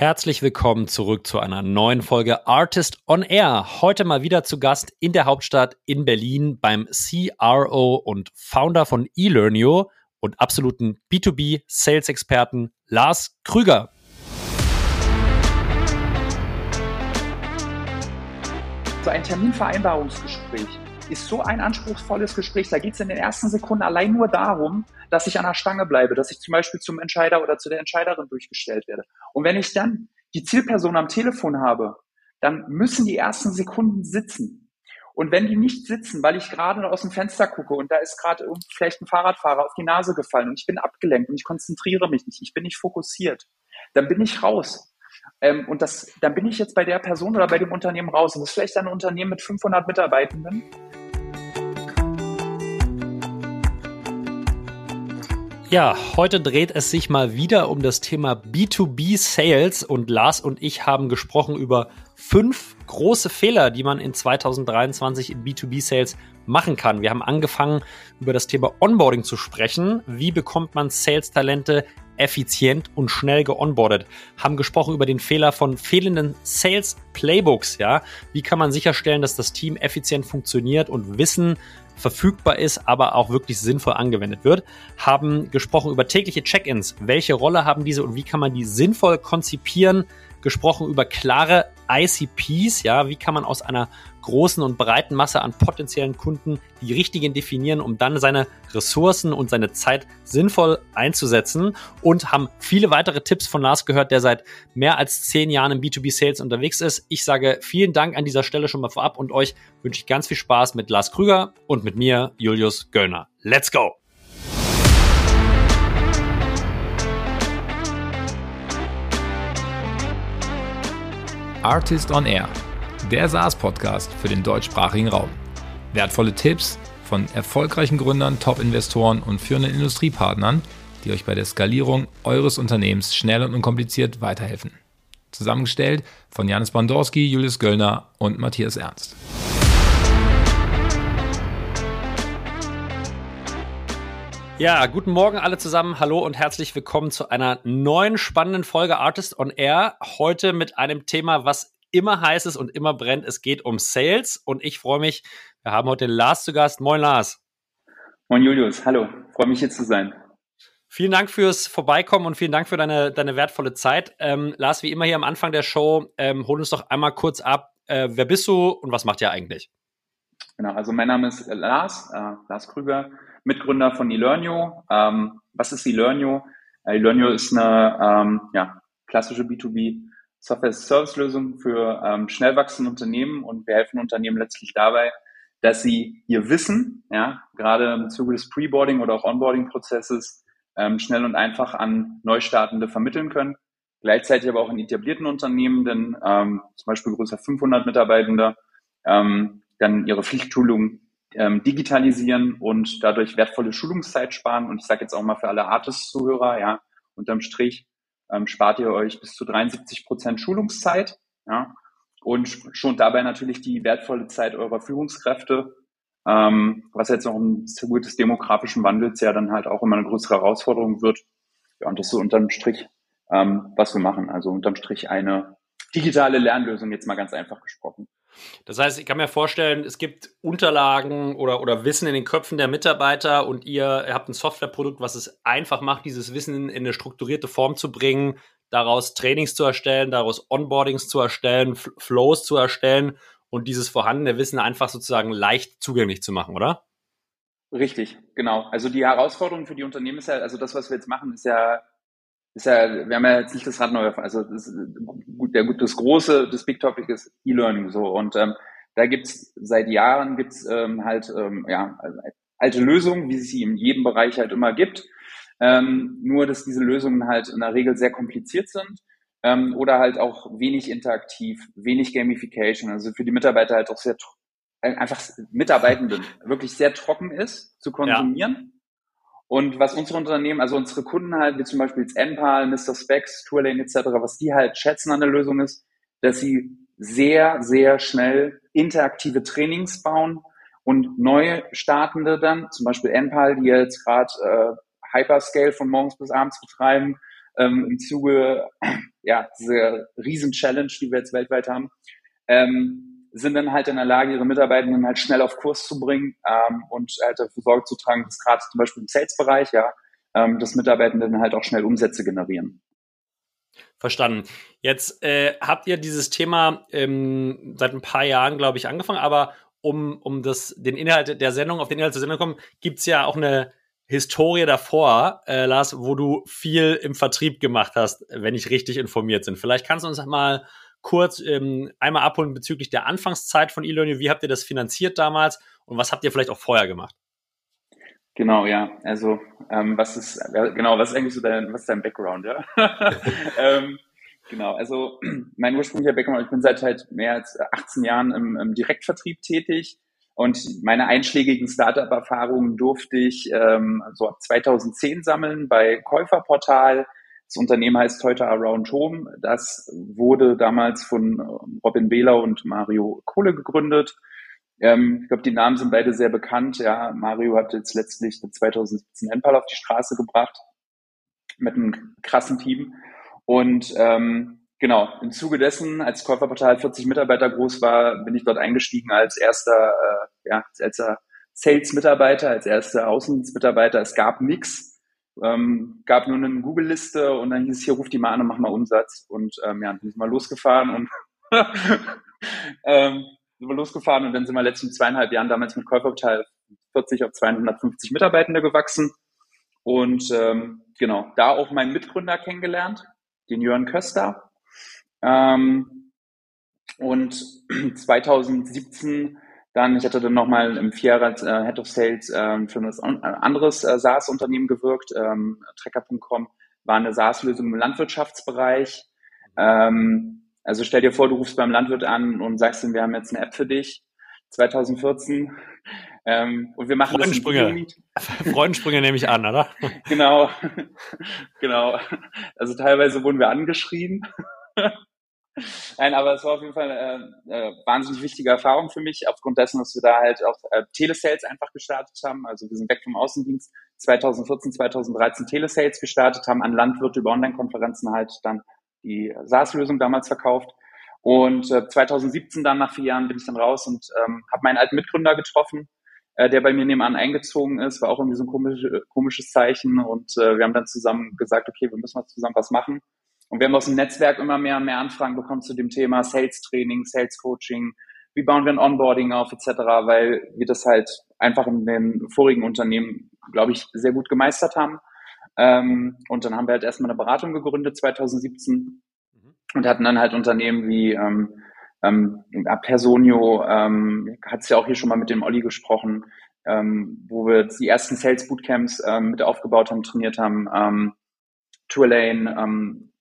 herzlich willkommen zurück zu einer neuen Folge Artist on Air. Heute mal wieder zu Gast in der Hauptstadt in Berlin beim CRO und Founder von eLearnio und absoluten B2B Sales Experten Lars Krüger. So ein Terminvereinbarungsgespräch ist so ein anspruchsvolles Gespräch. Da geht es in den ersten Sekunden allein nur darum, dass ich an der Stange bleibe, dass ich zum Beispiel zum Entscheider oder zu der Entscheiderin durchgestellt werde. Und wenn ich dann die Zielperson am Telefon habe, dann müssen die ersten Sekunden sitzen. Und wenn die nicht sitzen, weil ich gerade aus dem Fenster gucke und da ist gerade vielleicht ein Fahrradfahrer auf die Nase gefallen und ich bin abgelenkt und ich konzentriere mich nicht, ich bin nicht fokussiert, dann bin ich raus. Ähm, und das, dann bin ich jetzt bei der Person oder bei dem Unternehmen raus. Und das ist vielleicht ein Unternehmen mit 500 Mitarbeitenden. Ja, heute dreht es sich mal wieder um das Thema B2B Sales und Lars und ich haben gesprochen über fünf große Fehler, die man in 2023 in B2B Sales machen kann. Wir haben angefangen, über das Thema Onboarding zu sprechen. Wie bekommt man Sales-Talente effizient und schnell geonboardet? Haben gesprochen über den Fehler von fehlenden Sales Playbooks, ja? Wie kann man sicherstellen, dass das Team effizient funktioniert und Wissen verfügbar ist, aber auch wirklich sinnvoll angewendet wird, haben gesprochen über tägliche Check-ins. Welche Rolle haben diese und wie kann man die sinnvoll konzipieren? Gesprochen über klare ICPs, ja, wie kann man aus einer großen und breiten Masse an potenziellen Kunden die richtigen definieren, um dann seine Ressourcen und seine Zeit sinnvoll einzusetzen und haben viele weitere Tipps von Lars gehört, der seit mehr als zehn Jahren im B2B Sales unterwegs ist. Ich sage vielen Dank an dieser Stelle schon mal vorab und euch wünsche ich ganz viel Spaß mit Lars Krüger und mit mir, Julius Göllner. Let's go! Artist on Air, der SaaS-Podcast für den deutschsprachigen Raum. Wertvolle Tipps von erfolgreichen Gründern, Top-Investoren und führenden Industriepartnern, die euch bei der Skalierung eures Unternehmens schnell und unkompliziert weiterhelfen. Zusammengestellt von Janis Bandorski, Julius Göllner und Matthias Ernst. Ja, guten Morgen alle zusammen. Hallo und herzlich willkommen zu einer neuen spannenden Folge Artist on Air. Heute mit einem Thema, was immer heiß ist und immer brennt. Es geht um Sales und ich freue mich. Wir haben heute den Lars zu Gast. Moin Lars. Moin Julius. Hallo. Freue mich hier zu sein. Vielen Dank fürs Vorbeikommen und vielen Dank für deine, deine wertvolle Zeit. Ähm, Lars, wie immer hier am Anfang der Show, ähm, hol uns doch einmal kurz ab. Äh, wer bist du und was macht ihr eigentlich? Genau, also mein Name ist Lars, äh, Lars Krüger. Mitgründer von eLearnio. Ähm, was ist eLearnio? Äh, eLearnio ist eine ähm, ja, klassische B2B Software-Service-Lösung für ähm, schnell wachsende Unternehmen und wir helfen Unternehmen letztlich dabei, dass sie ihr Wissen, ja, gerade im Zuge des Preboarding oder auch Onboarding-Prozesses ähm, schnell und einfach an Neustartende vermitteln können. Gleichzeitig aber auch in etablierten Unternehmen, denn ähm, zum Beispiel größer 500 Mitarbeitende, ähm, dann ihre Pflichtschulung ähm, digitalisieren und dadurch wertvolle Schulungszeit sparen. Und ich sage jetzt auch mal für alle Artist-Zuhörer, ja, unterm Strich ähm, spart ihr euch bis zu 73 Prozent Schulungszeit, ja, und schont dabei natürlich die wertvolle Zeit eurer Führungskräfte, ähm, was jetzt noch im Zuge des demografischen Wandels ja dann halt auch immer eine größere Herausforderung wird. Ja, und das ist so unterm Strich, ähm, was wir machen. Also unterm Strich eine digitale Lernlösung, jetzt mal ganz einfach gesprochen. Das heißt, ich kann mir vorstellen, es gibt Unterlagen oder, oder Wissen in den Köpfen der Mitarbeiter und ihr, ihr habt ein Softwareprodukt, was es einfach macht, dieses Wissen in, in eine strukturierte Form zu bringen, daraus Trainings zu erstellen, daraus Onboardings zu erstellen, F Flows zu erstellen und dieses vorhandene Wissen einfach sozusagen leicht zugänglich zu machen, oder? Richtig, genau. Also die Herausforderung für die Unternehmen ist ja, also das, was wir jetzt machen, ist ja ist ja, wir haben ja jetzt nicht das Rad neu erfunden. Also das, der, das große, das Big Topic ist E-Learning so. Und ähm, da gibt's seit Jahren gibt's ähm, halt ähm, ja, alte Lösungen, wie es sie in jedem Bereich halt immer gibt. Ähm, nur, dass diese Lösungen halt in der Regel sehr kompliziert sind ähm, oder halt auch wenig interaktiv, wenig Gamification, also für die Mitarbeiter halt auch sehr einfach Mitarbeitenden wirklich sehr trocken ist zu konsumieren. Ja und was unsere Unternehmen, also unsere Kunden halt, wie zum Beispiel jetzt Enpal, Mr. Specs, Tourlane etc., was die halt schätzen an der Lösung ist, dass sie sehr, sehr schnell interaktive Trainings bauen und neue Startende dann, zum Beispiel Enpal, die jetzt gerade äh, Hyperscale von morgens bis abends betreiben, ähm, im Zuge ja, dieser riesen Challenge, die wir jetzt weltweit haben, ähm, sind dann halt in der Lage, ihre Mitarbeitenden halt schnell auf Kurs zu bringen ähm, und halt dafür Sorge zu tragen, dass gerade zum Beispiel im Sales-Bereich, ja, ähm, dass Mitarbeitenden halt auch schnell Umsätze generieren. Verstanden. Jetzt äh, habt ihr dieses Thema ähm, seit ein paar Jahren, glaube ich, angefangen, aber um, um das, den Inhalt der Sendung, auf den Inhalt der Sendung kommen, gibt's ja auch eine Historie davor, äh, Lars, wo du viel im Vertrieb gemacht hast, wenn ich richtig informiert bin. Vielleicht kannst du uns mal kurz ähm, einmal abholen bezüglich der Anfangszeit von eLearning. Wie habt ihr das finanziert damals und was habt ihr vielleicht auch vorher gemacht? Genau, ja. Also ähm, was ist genau, was ist eigentlich so dein, was ist dein Background, ja? ähm, genau, also mein ursprünglicher Background, ich bin seit halt mehr als 18 Jahren im, im Direktvertrieb tätig und meine einschlägigen Startup-Erfahrungen durfte ich ähm, so ab 2010 sammeln bei Käuferportal. Das Unternehmen heißt heute Around Home. Das wurde damals von ähm, Robin Behler und Mario Kohle gegründet. Ähm, ich glaube, die Namen sind beide sehr bekannt. Ja, Mario hat jetzt letztlich 2017 Enpal auf die Straße gebracht mit einem krassen Team. Und ähm, genau, im Zuge dessen, als Käuferportal 40 Mitarbeiter groß war, bin ich dort eingestiegen als erster, äh, ja, als erster Sales-Mitarbeiter, als erster Außendienstmitarbeiter. Es gab nichts, ähm, gab nur eine Google-Liste und dann hieß es hier, ruf die mal an und mach mal Umsatz. Und ähm, ja, dann ich mal losgefahren und ähm, sind wir losgefahren und dann sind wir letzten zweieinhalb Jahren damals mit Käuferteil 40 auf 250 Mitarbeitende gewachsen. Und ähm, genau, da auch meinen Mitgründer kennengelernt, den Jörn Köster. Ähm, und 2017 dann, ich hatte dann nochmal im Jahre als äh, Head of Sales ähm, für ein anderes äh, SaaS-Unternehmen gewirkt. Ähm, Trecker.com war eine SaaS-Lösung im Landwirtschaftsbereich. Ähm, also stell dir vor, du rufst beim Landwirt an und sagst ihm, wir haben jetzt eine App für dich. 2014. Ähm, und wir machen Freudensprünge. das Freudensprünge nehme ich an, oder? genau. genau. Also teilweise wurden wir angeschrien. Nein, aber es war auf jeden Fall eine äh, äh, wahnsinnig wichtige Erfahrung für mich, aufgrund dessen, dass wir da halt auch äh, Telesales einfach gestartet haben. Also wir sind weg vom Außendienst, 2014, 2013 Telesales gestartet haben, an Landwirte über Online-Konferenzen halt dann die SaaS-Lösung damals verkauft. Und äh, 2017 dann nach vier Jahren bin ich dann raus und ähm, habe meinen alten Mitgründer getroffen, äh, der bei mir nebenan eingezogen ist. War auch irgendwie so ein komisch, komisches Zeichen. Und äh, wir haben dann zusammen gesagt, okay, wir müssen mal zusammen was machen. Und wir haben aus dem Netzwerk immer mehr und mehr Anfragen bekommen zu dem Thema Sales Training, Sales Coaching, wie bauen wir ein Onboarding auf, etc., weil wir das halt einfach in den vorigen Unternehmen, glaube ich, sehr gut gemeistert haben. Ähm, und dann haben wir halt erstmal eine Beratung gegründet 2017 mhm. und hatten dann halt Unternehmen wie ähm, ähm, Personio, ähm, hat es ja auch hier schon mal mit dem Olli gesprochen, ähm, wo wir die ersten Sales Bootcamps ähm, mit aufgebaut haben, trainiert haben. Ähm, Tourlane, ähm,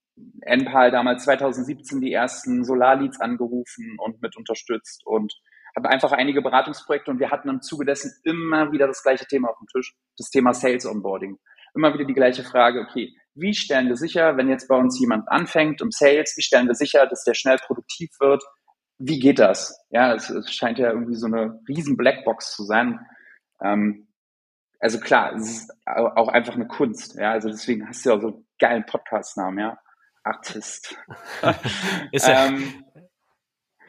Enpal damals 2017 die ersten Solarleads angerufen und mit unterstützt und hatten einfach einige Beratungsprojekte und wir hatten im Zuge dessen immer wieder das gleiche Thema auf dem Tisch, das Thema Sales Onboarding immer wieder die gleiche Frage, okay, wie stellen wir sicher, wenn jetzt bei uns jemand anfängt im Sales, wie stellen wir sicher, dass der schnell produktiv wird? Wie geht das? Ja, es, es scheint ja irgendwie so eine riesen Blackbox zu sein. Ähm, also klar, es ist auch einfach eine Kunst. Ja, also deswegen hast du ja auch so einen geilen Podcast-Namen, ja. Artist. ist ja, ähm,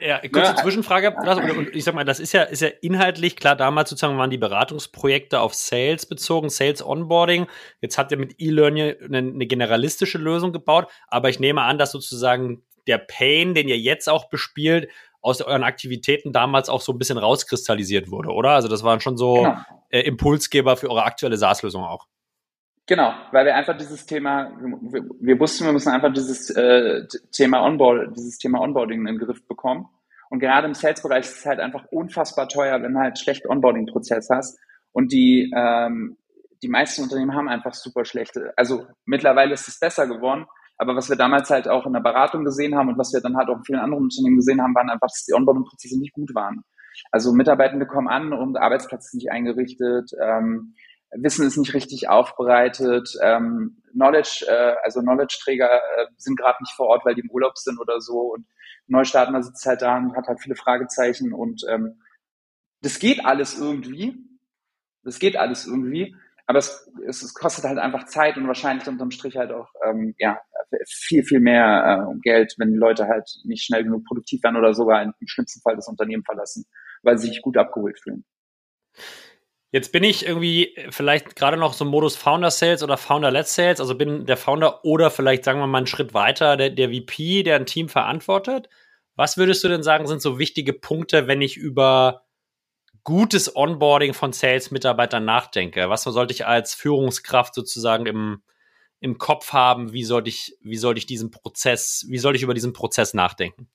ja, kurze Zwischenfrage. Und ich sag mal, das ist ja, ist ja inhaltlich, klar, damals sozusagen waren die Beratungsprojekte auf Sales bezogen, Sales Onboarding. Jetzt habt ihr mit eLearning eine, eine generalistische Lösung gebaut, aber ich nehme an, dass sozusagen der Pain, den ihr jetzt auch bespielt, aus euren Aktivitäten damals auch so ein bisschen rauskristallisiert wurde, oder? Also das waren schon so genau. äh, Impulsgeber für eure aktuelle SaaS-Lösung auch. Genau, weil wir einfach dieses Thema, wir, wir wussten, wir müssen einfach dieses äh, Thema Onboard, dieses Thema Onboarding in den Griff bekommen. Und gerade im Sales-Bereich ist es halt einfach unfassbar teuer, wenn du halt schlecht Onboarding-Prozess hast. Und die, ähm, die meisten Unternehmen haben einfach super schlechte. Also mittlerweile ist es besser geworden. Aber was wir damals halt auch in der Beratung gesehen haben und was wir dann halt auch in vielen anderen Unternehmen gesehen haben, waren einfach, dass die Onboarding-Prozesse nicht gut waren. Also Mitarbeitende kommen an und Arbeitsplatz ist nicht eingerichtet. Ähm, Wissen ist nicht richtig aufbereitet, ähm, Knowledge, äh, also Knowledge-Träger äh, sind gerade nicht vor Ort, weil die im Urlaub sind oder so. Und Neustartner sitzt halt da und hat halt viele Fragezeichen und ähm, das geht alles irgendwie, das geht alles irgendwie, aber es, es, es, kostet halt einfach Zeit und wahrscheinlich unterm Strich halt auch ähm, ja, viel, viel mehr äh, Geld, wenn die Leute halt nicht schnell genug produktiv werden oder sogar im schlimmsten Fall das Unternehmen verlassen, weil sie sich gut abgeholt fühlen. Jetzt bin ich irgendwie vielleicht gerade noch so im Modus Founder Sales oder Founder-led Sales, also bin der Founder oder vielleicht sagen wir mal einen Schritt weiter der, der VP, der ein Team verantwortet. Was würdest du denn sagen, sind so wichtige Punkte, wenn ich über gutes Onboarding von Sales-Mitarbeitern nachdenke? Was sollte ich als Führungskraft sozusagen im, im Kopf haben? Wie sollte ich, wie sollte ich diesen Prozess, wie sollte ich über diesen Prozess nachdenken?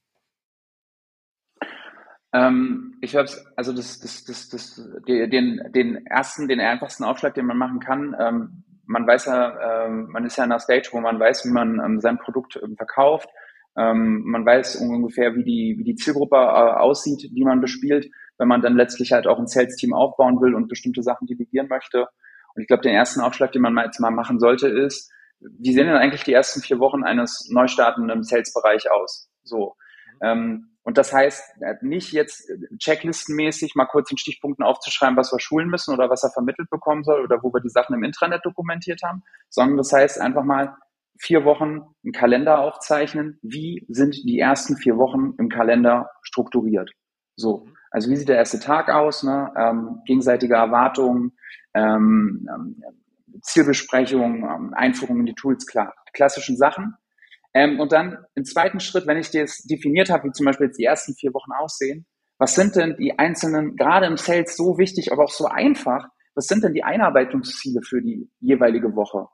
Ähm, ich glaube, also das, das, das, das, den, den ersten, den einfachsten Aufschlag, den man machen kann, ähm, man weiß ja, ähm, man ist ja in einer Stage, wo man weiß, wie man ähm, sein Produkt ähm, verkauft. Ähm, man weiß ungefähr, wie die, wie die Zielgruppe äh, aussieht, die man bespielt, wenn man dann letztlich halt auch ein Sales-Team aufbauen will und bestimmte Sachen delegieren möchte. Und ich glaube, den ersten Aufschlag, den man jetzt mal machen sollte, ist, wie sehen denn eigentlich die ersten vier Wochen eines neustartenden Sales-Bereich aus? So. Ähm, und das heißt äh, nicht jetzt checklistenmäßig mal kurz in Stichpunkten aufzuschreiben, was wir schulen müssen oder was er vermittelt bekommen soll oder wo wir die Sachen im Intranet dokumentiert haben, sondern das heißt einfach mal vier Wochen einen Kalender aufzeichnen. Wie sind die ersten vier Wochen im Kalender strukturiert? So. Also wie sieht der erste Tag aus? Ne? Ähm, gegenseitige Erwartungen, ähm, ähm, Zielbesprechungen, ähm, Einführung in die Tools, klar, klassischen Sachen. Ähm, und dann im zweiten Schritt, wenn ich das definiert habe, wie zum Beispiel jetzt die ersten vier Wochen aussehen, was sind denn die einzelnen, gerade im Sales so wichtig, aber auch so einfach, was sind denn die Einarbeitungsziele für die jeweilige Woche?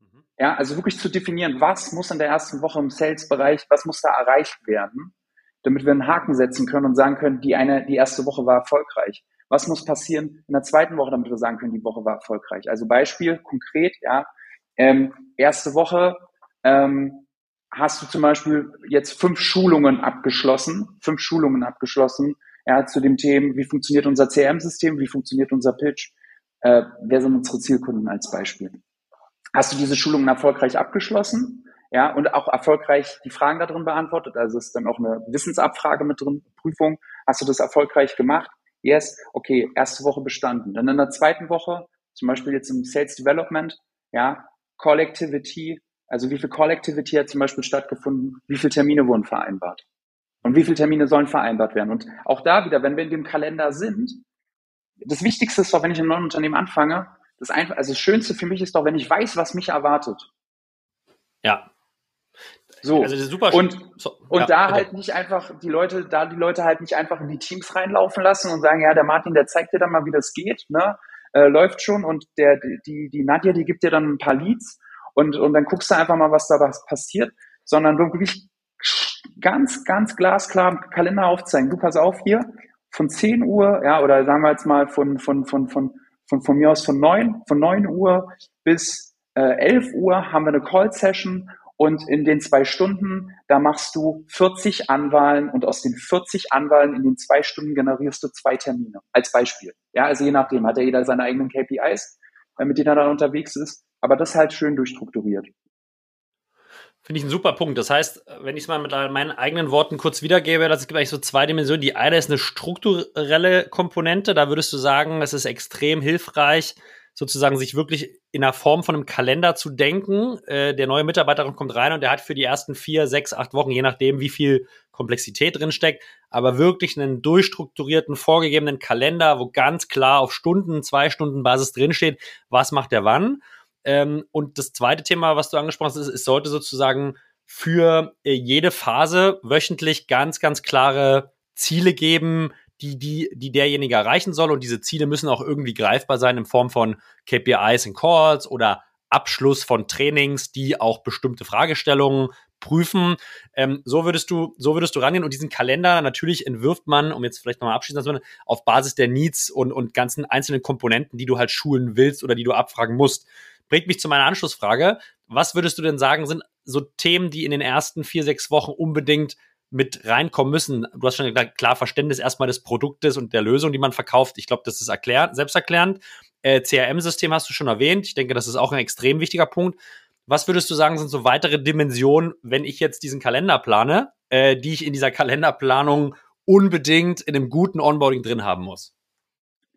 Mhm. Ja, also wirklich zu definieren, was muss in der ersten Woche im Sales-Bereich, was muss da erreicht werden, damit wir einen Haken setzen können und sagen können, die eine, die erste Woche war erfolgreich. Was muss passieren in der zweiten Woche, damit wir sagen können, die Woche war erfolgreich? Also Beispiel konkret, ja, ähm, erste Woche ähm, hast du zum Beispiel jetzt fünf Schulungen abgeschlossen, fünf Schulungen abgeschlossen, ja, zu dem Themen, wie funktioniert unser CRM-System, wie funktioniert unser Pitch, äh, wer sind unsere Zielkunden als Beispiel. Hast du diese Schulungen erfolgreich abgeschlossen, ja, und auch erfolgreich die Fragen da drin beantwortet, also ist dann auch eine Wissensabfrage mit drin, Prüfung, hast du das erfolgreich gemacht? Yes, okay, erste Woche bestanden. Dann in der zweiten Woche, zum Beispiel jetzt im Sales Development, ja, Collectivity, also wie viel Collectivity hat zum Beispiel stattgefunden? Wie viele Termine wurden vereinbart? Und wie viele Termine sollen vereinbart werden? Und auch da wieder, wenn wir in dem Kalender sind, das Wichtigste ist doch, wenn ich im neuen Unternehmen anfange, das einfach, also das Schönste für mich ist doch, wenn ich weiß, was mich erwartet. Ja. So. Also das ist super und, so, und ja, da bitte. halt nicht einfach die Leute, da die Leute halt nicht einfach in die Teams reinlaufen lassen und sagen, ja, der Martin, der zeigt dir dann mal, wie das geht, ne? Äh, läuft schon und der, die, die Nadja, die gibt dir dann ein paar Leads und, und dann guckst du einfach mal, was da was passiert, sondern wirklich ganz, ganz glasklar Kalender aufzeigen. Du pass auf hier, von 10 Uhr, ja, oder sagen wir jetzt mal von, von, von, von, von, von mir aus von 9, von 9 Uhr bis äh, 11 Uhr haben wir eine Call-Session und in den zwei Stunden, da machst du 40 Anwahlen und aus den 40 Anwahlen in den zwei Stunden generierst du zwei Termine. Als Beispiel. Ja, also je nachdem hat ja jeder seine eigenen KPIs, äh, mit denen er dann unterwegs ist aber das halt schön durchstrukturiert. Finde ich ein super Punkt. Das heißt, wenn ich es mal mit meinen eigenen Worten kurz wiedergebe, das gibt eigentlich so zwei Dimensionen. Die eine ist eine strukturelle Komponente. Da würdest du sagen, es ist extrem hilfreich, sozusagen sich wirklich in der Form von einem Kalender zu denken. Äh, der neue Mitarbeiter kommt rein und der hat für die ersten vier, sechs, acht Wochen, je nachdem, wie viel Komplexität drin steckt, aber wirklich einen durchstrukturierten, vorgegebenen Kalender, wo ganz klar auf Stunden, zwei Stunden Basis drinsteht, was macht der wann. Ähm, und das zweite Thema, was du angesprochen hast, ist, es sollte sozusagen für äh, jede Phase wöchentlich ganz, ganz klare Ziele geben, die, die, die derjenige erreichen soll. Und diese Ziele müssen auch irgendwie greifbar sein in Form von KPIs und Calls oder Abschluss von Trainings, die auch bestimmte Fragestellungen prüfen. Ähm, so würdest du, so würdest du rangehen und diesen Kalender natürlich entwirft man, um jetzt vielleicht nochmal abschließend zu auf Basis der Needs und, und ganzen einzelnen Komponenten, die du halt schulen willst oder die du abfragen musst bringt mich zu meiner Anschlussfrage. Was würdest du denn sagen, sind so Themen, die in den ersten vier, sechs Wochen unbedingt mit reinkommen müssen? Du hast schon gesagt, klar Verständnis erstmal des Produktes und der Lösung, die man verkauft. Ich glaube, das ist erklär selbsterklärend. Äh, CRM-System hast du schon erwähnt. Ich denke, das ist auch ein extrem wichtiger Punkt. Was würdest du sagen, sind so weitere Dimensionen, wenn ich jetzt diesen Kalender plane, äh, die ich in dieser Kalenderplanung unbedingt in einem guten Onboarding drin haben muss?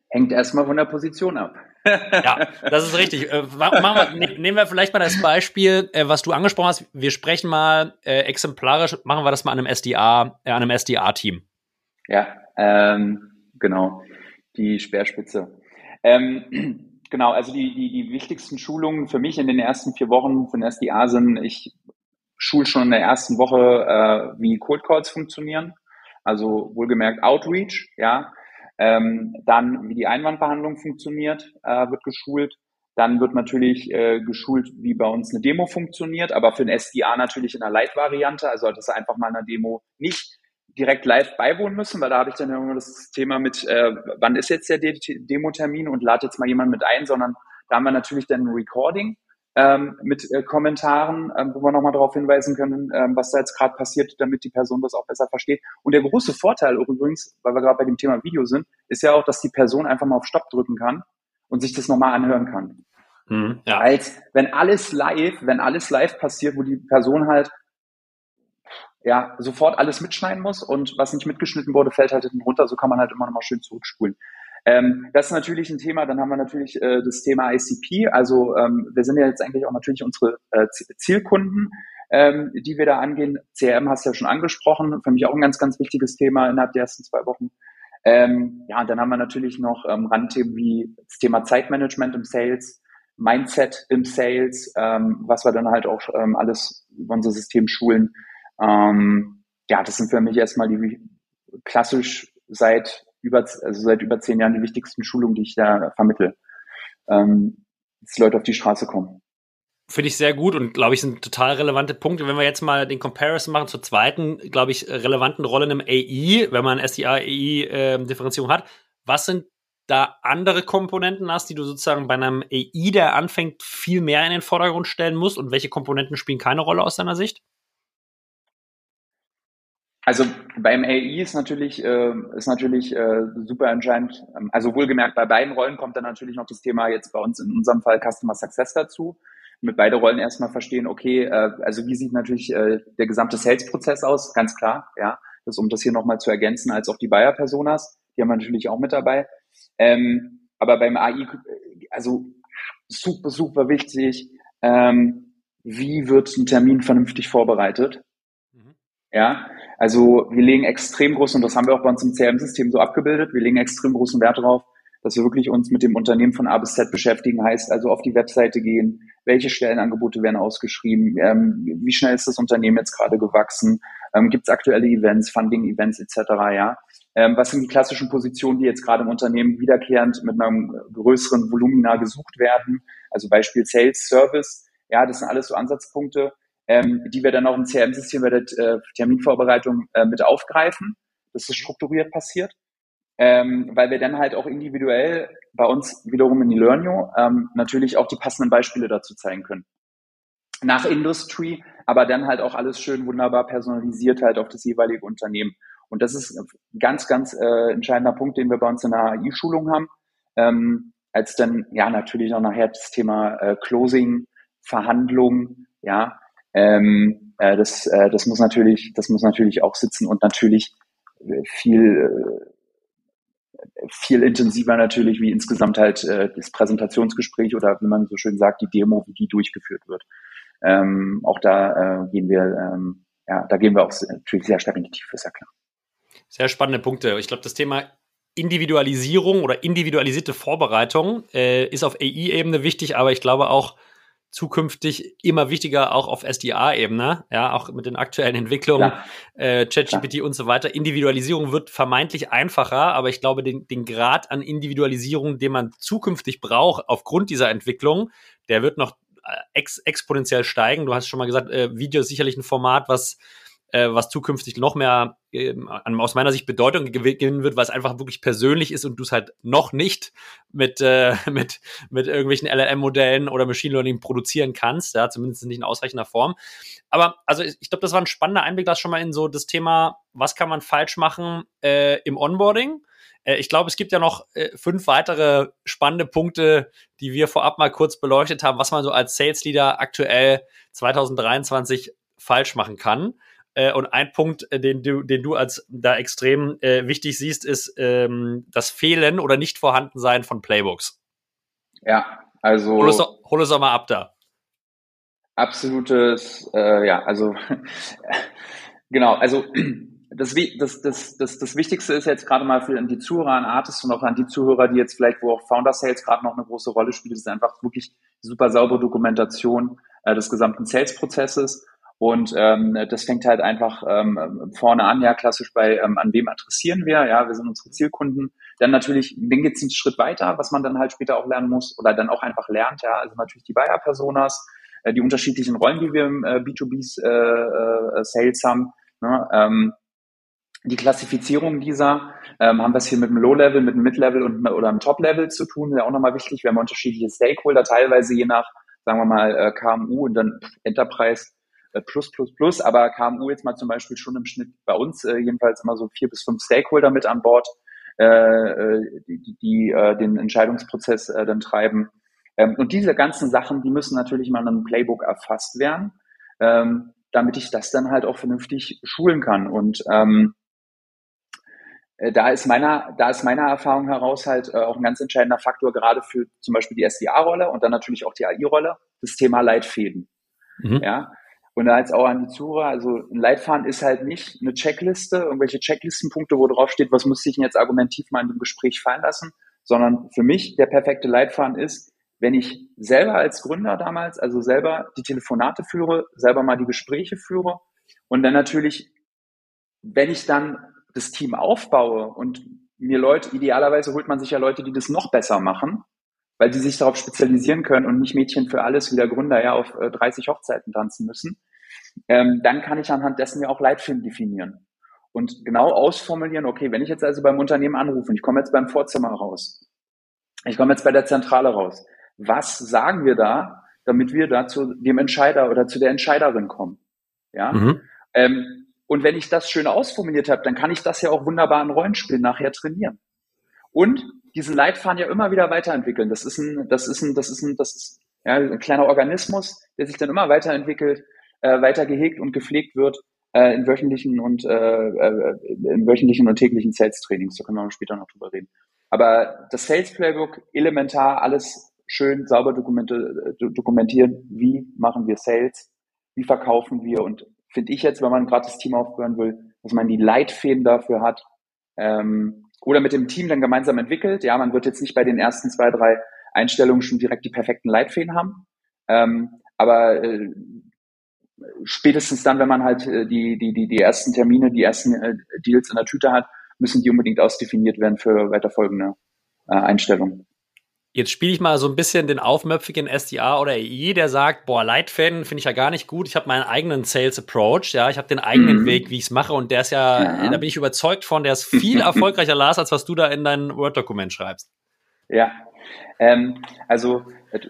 Hängt erstmal von der Position ab. Ja, das ist richtig. Äh, wir, ne, nehmen wir vielleicht mal das Beispiel, äh, was du angesprochen hast. Wir sprechen mal äh, exemplarisch, machen wir das mal an einem SDA, äh, an einem SDA-Team. Ja, ähm, genau. Die Speerspitze. Ähm, genau, also die, die, die wichtigsten Schulungen für mich in den ersten vier Wochen von SDA sind, ich schul schon in der ersten Woche, äh, wie Cold Calls funktionieren. Also wohlgemerkt Outreach, ja. Ähm, dann, wie die Einwandbehandlung funktioniert, äh, wird geschult. Dann wird natürlich äh, geschult, wie bei uns eine Demo funktioniert, aber für ein SDA natürlich in einer Live-Variante, also dass einfach mal eine Demo nicht direkt live beiwohnen müssen, weil da habe ich dann immer das Thema mit, äh, wann ist jetzt der Demo-Termin und lade jetzt mal jemand mit ein, sondern da haben wir natürlich dann ein Recording ähm, mit äh, Kommentaren, ähm, wo wir nochmal darauf hinweisen können, ähm, was da jetzt gerade passiert, damit die Person das auch besser versteht. Und der große Vorteil übrigens, weil wir gerade bei dem Thema Video sind, ist ja auch, dass die Person einfach mal auf Stopp drücken kann und sich das nochmal anhören kann. Mhm, ja. Als wenn alles live, wenn alles live passiert, wo die Person halt ja sofort alles mitschneiden muss und was nicht mitgeschnitten wurde, fällt halt hinten runter, so kann man halt immer nochmal schön zurückspulen. Ähm, das ist natürlich ein Thema. Dann haben wir natürlich äh, das Thema ICP. Also ähm, wir sind ja jetzt eigentlich auch natürlich unsere äh, Zielkunden, ähm, die wir da angehen. CRM hast du ja schon angesprochen. Für mich auch ein ganz, ganz wichtiges Thema innerhalb der ersten zwei Wochen. Ähm, ja, und dann haben wir natürlich noch ähm, Randthemen wie das Thema Zeitmanagement im Sales, Mindset im Sales, ähm, was wir dann halt auch ähm, alles über unser System schulen. Ähm, ja, das sind für mich erstmal die klassisch seit über, also seit über zehn Jahren die wichtigsten Schulungen, die ich da vermittle, ähm, dass Leute auf die Straße kommen. Finde ich sehr gut und glaube ich sind total relevante Punkte. Wenn wir jetzt mal den Comparison machen zur zweiten, glaube ich, relevanten Rolle im AI, wenn man SDA-AI-Differenzierung ähm, hat, was sind da andere Komponenten hast, die du sozusagen bei einem AI, der anfängt, viel mehr in den Vordergrund stellen musst und welche Komponenten spielen keine Rolle aus deiner Sicht? Also beim AI ist natürlich, äh, ist natürlich äh, super entscheidend. Ähm, also wohlgemerkt, bei beiden Rollen kommt dann natürlich noch das Thema jetzt bei uns in unserem Fall Customer Success dazu. Mit beide Rollen erstmal verstehen, okay, äh, also wie sieht natürlich äh, der gesamte Sales-Prozess aus? Ganz klar, ja. Das, um das hier nochmal zu ergänzen, als auch die Buyer-Personas, die haben wir natürlich auch mit dabei. Ähm, aber beim AI, also super, super wichtig, ähm, wie wird ein Termin vernünftig vorbereitet? Mhm. Ja, also wir legen extrem großen, und das haben wir auch bei uns im CRM-System so abgebildet, wir legen extrem großen Wert darauf, dass wir wirklich uns mit dem Unternehmen von A bis Z beschäftigen, heißt also auf die Webseite gehen, welche Stellenangebote werden ausgeschrieben, ähm, wie schnell ist das Unternehmen jetzt gerade gewachsen, ähm, gibt es aktuelle Events, Funding-Events etc., ja. Ähm, was sind die klassischen Positionen, die jetzt gerade im Unternehmen wiederkehrend mit einem größeren Volumina gesucht werden, also Beispiel Sales, Service, ja, das sind alles so Ansatzpunkte, ähm, die wir dann auch im CRM-System bei der äh, Terminvorbereitung äh, mit aufgreifen, dass das strukturiert passiert. Ähm, weil wir dann halt auch individuell bei uns wiederum in die Learnio ähm, natürlich auch die passenden Beispiele dazu zeigen können. Nach Industry, aber dann halt auch alles schön wunderbar personalisiert halt auf das jeweilige Unternehmen. Und das ist ein ganz, ganz äh, entscheidender Punkt, den wir bei uns in der AI-Schulung haben. Ähm, als dann ja natürlich auch nachher das Thema äh, Closing, Verhandlung, ja, ähm, äh, das, äh, das muss natürlich, das muss natürlich auch sitzen und natürlich äh, viel, äh, viel intensiver natürlich wie insgesamt halt äh, das Präsentationsgespräch oder wie man so schön sagt, die Demo, wie die durchgeführt wird. Ähm, auch da äh, gehen wir, ähm, ja, da gehen wir auch natürlich sehr stark in die Tiefe, ist ja klar. Sehr spannende Punkte. Ich glaube, das Thema Individualisierung oder individualisierte Vorbereitung äh, ist auf AI-Ebene wichtig, aber ich glaube auch zukünftig immer wichtiger auch auf SDA-Ebene, ja, auch mit den aktuellen Entwicklungen, äh, ChatGPT und so weiter. Individualisierung wird vermeintlich einfacher, aber ich glaube, den, den Grad an Individualisierung, den man zukünftig braucht aufgrund dieser Entwicklung, der wird noch äh, ex exponentiell steigen. Du hast schon mal gesagt, äh, Video ist sicherlich ein Format, was äh, was zukünftig noch mehr äh, aus meiner Sicht Bedeutung gewinnen wird, weil es einfach wirklich persönlich ist und du es halt noch nicht mit, äh, mit, mit irgendwelchen LLM-Modellen oder Machine Learning produzieren kannst, ja, zumindest nicht in ausreichender Form. Aber also ich, glaube, das war ein spannender Einblick, das schon mal in so das Thema, was kann man falsch machen äh, im Onboarding. Äh, ich glaube, es gibt ja noch äh, fünf weitere spannende Punkte, die wir vorab mal kurz beleuchtet haben, was man so als Sales Leader aktuell 2023 falsch machen kann. Äh, und ein Punkt, äh, den du, den du als da extrem äh, wichtig siehst, ist ähm, das Fehlen oder nicht Vorhandensein von Playbooks. Ja, also. Hol es doch, hol es doch mal ab da. Absolutes, äh, ja, also genau, also das, das, das, das, das Wichtigste ist jetzt gerade mal für die Zuhörer an Artists und auch an die Zuhörer, die jetzt vielleicht, wo auch Founder Sales gerade noch eine große Rolle spielt, ist einfach wirklich super saubere Dokumentation äh, des gesamten Sales-Prozesses. Und ähm, das fängt halt einfach ähm, vorne an, ja, klassisch bei, ähm, an wem adressieren wir, ja, wir sind unsere Zielkunden. Dann natürlich, dann geht's einen Schritt weiter, was man dann halt später auch lernen muss oder dann auch einfach lernt, ja, also natürlich die Buyer-Personas, äh, die unterschiedlichen Rollen, die wir im äh, B2B äh, äh, haben, ne, ähm, die Klassifizierung dieser, ähm, haben wir es hier mit einem Low-Level, mit einem Mid-Level und oder einem Top-Level zu tun, ja auch nochmal wichtig. Wir haben unterschiedliche Stakeholder, teilweise je nach, sagen wir mal, äh, KMU und dann Enterprise plus, plus, plus, aber KMU jetzt mal zum Beispiel schon im Schnitt bei uns äh, jedenfalls immer so vier bis fünf Stakeholder mit an Bord, äh, äh die, die, die äh, den Entscheidungsprozess äh, dann treiben. Ähm, und diese ganzen Sachen, die müssen natürlich mal in einem Playbook erfasst werden, ähm, damit ich das dann halt auch vernünftig schulen kann. Und ähm, äh, da ist meiner, da ist meiner Erfahrung heraus halt äh, auch ein ganz entscheidender Faktor gerade für zum Beispiel die SDA-Rolle und dann natürlich auch die AI-Rolle, das Thema Leitfäden. Mhm. Ja. Und jetzt auch an die Zuhörer, also ein Leitfaden ist halt nicht eine Checkliste, irgendwelche Checklistenpunkte, wo drauf steht, was muss ich denn jetzt argumentiv mal in dem Gespräch fallen lassen, sondern für mich der perfekte Leitfaden ist, wenn ich selber als Gründer damals, also selber die Telefonate führe, selber mal die Gespräche führe und dann natürlich, wenn ich dann das Team aufbaue und mir Leute, idealerweise holt man sich ja Leute, die das noch besser machen, weil die sich darauf spezialisieren können und nicht Mädchen für alles wie der Gründer ja auf 30 äh, Hochzeiten tanzen müssen, ähm, dann kann ich anhand dessen ja auch Leitfilm definieren und genau ausformulieren, okay, wenn ich jetzt also beim Unternehmen anrufe und ich komme jetzt beim Vorzimmer raus, ich komme jetzt bei der Zentrale raus, was sagen wir da, damit wir da zu dem Entscheider oder zu der Entscheiderin kommen? Ja. Mhm. Ähm, und wenn ich das schön ausformuliert habe, dann kann ich das ja auch wunderbar in Rollenspielen nachher trainieren. Und diesen Leitfaden ja immer wieder weiterentwickeln. Das ist ein, das ist ein, das ist ein, das ist ja, ein kleiner Organismus, der sich dann immer weiterentwickelt, äh, weiter gehegt und gepflegt wird äh, in wöchentlichen und äh, äh, in wöchentlichen und täglichen Sales-Trainings. Da können wir später noch drüber reden. Aber das Sales Playbook elementar, alles schön sauber dokumentieren. Wie machen wir Sales? Wie verkaufen wir? Und finde ich jetzt, wenn man gerade das Team aufbauen will, dass man die Leitfäden dafür hat ähm, oder mit dem Team dann gemeinsam entwickelt. Ja, man wird jetzt nicht bei den ersten zwei, drei Einstellungen schon direkt die perfekten Leitfäden haben, ähm, aber äh, spätestens dann, wenn man halt äh, die, die, die, die ersten Termine, die ersten äh, Deals in der Tüte hat, müssen die unbedingt ausdefiniert werden für weiterfolgende äh, Einstellungen. Jetzt spiele ich mal so ein bisschen den aufmöpfigen SDA oder EI, der sagt, boah, Leitfäden finde ich ja gar nicht gut. Ich habe meinen eigenen Sales Approach, ja, ich habe den eigenen mhm. Weg, wie ich es mache und der ist ja, ja, da bin ich überzeugt von, der ist viel erfolgreicher, Lars, als was du da in dein Word-Dokument schreibst. Ja, ähm, also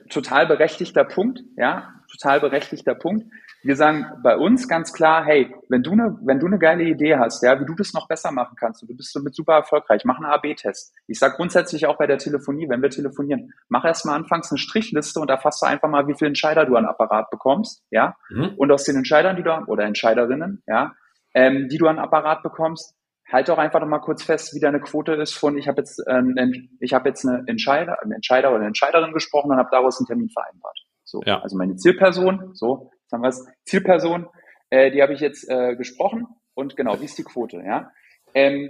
total berechtigter Punkt, ja, total berechtigter Punkt. Wir sagen bei uns ganz klar, hey, wenn du eine, wenn du eine geile Idee hast, ja, wie du das noch besser machen kannst, und du bist damit super erfolgreich, mach einen AB-Test. Ich sage grundsätzlich auch bei der Telefonie, wenn wir telefonieren, mach erstmal anfangs eine Strichliste und erfasst einfach mal, wie viele Entscheider du an Apparat bekommst, ja, mhm. und aus den Entscheidern, die du, oder Entscheiderinnen, ja, ähm, die du an Apparat bekommst, halt auch einfach noch mal kurz fest, wie deine Quote ist von, ich habe jetzt, ähm, ich habe jetzt eine Entscheider, einen Entscheider oder eine Entscheiderin gesprochen und habe daraus einen Termin vereinbart. So, ja. also meine Zielperson, so, sagen wir es, Zielperson, äh, die habe ich jetzt äh, gesprochen und genau, wie ist die Quote, ja? Ähm,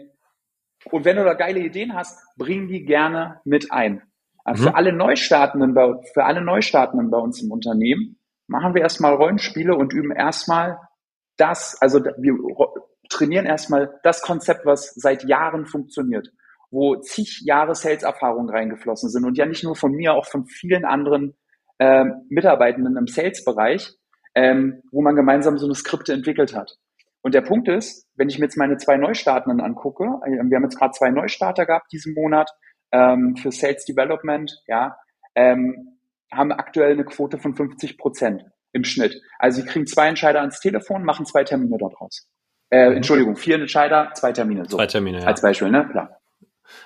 und wenn du da geile Ideen hast, bring die gerne mit ein. Also mhm. Für alle Neustartenden bei, für alle Neustartenden bei uns im Unternehmen machen wir erstmal Rollenspiele und üben erstmal das, also wir trainieren erstmal das Konzept, was seit Jahren funktioniert, wo zig Jahre Sales-Erfahrung reingeflossen sind und ja nicht nur von mir, auch von vielen anderen äh, Mitarbeitenden im Sales-Bereich, ähm, wo man gemeinsam so eine Skripte entwickelt hat. Und der Punkt ist, wenn ich mir jetzt meine zwei Neustartenden angucke, äh, wir haben jetzt gerade zwei Neustarter gehabt diesen Monat ähm, für Sales Development, ja, ähm, haben aktuell eine Quote von 50 Prozent im Schnitt. Also sie kriegen zwei Entscheider ans Telefon, machen zwei Termine daraus. Äh. Entschuldigung, vier Entscheider, zwei Termine. So. Zwei Termine, ja. Als Beispiel, ne? Klar.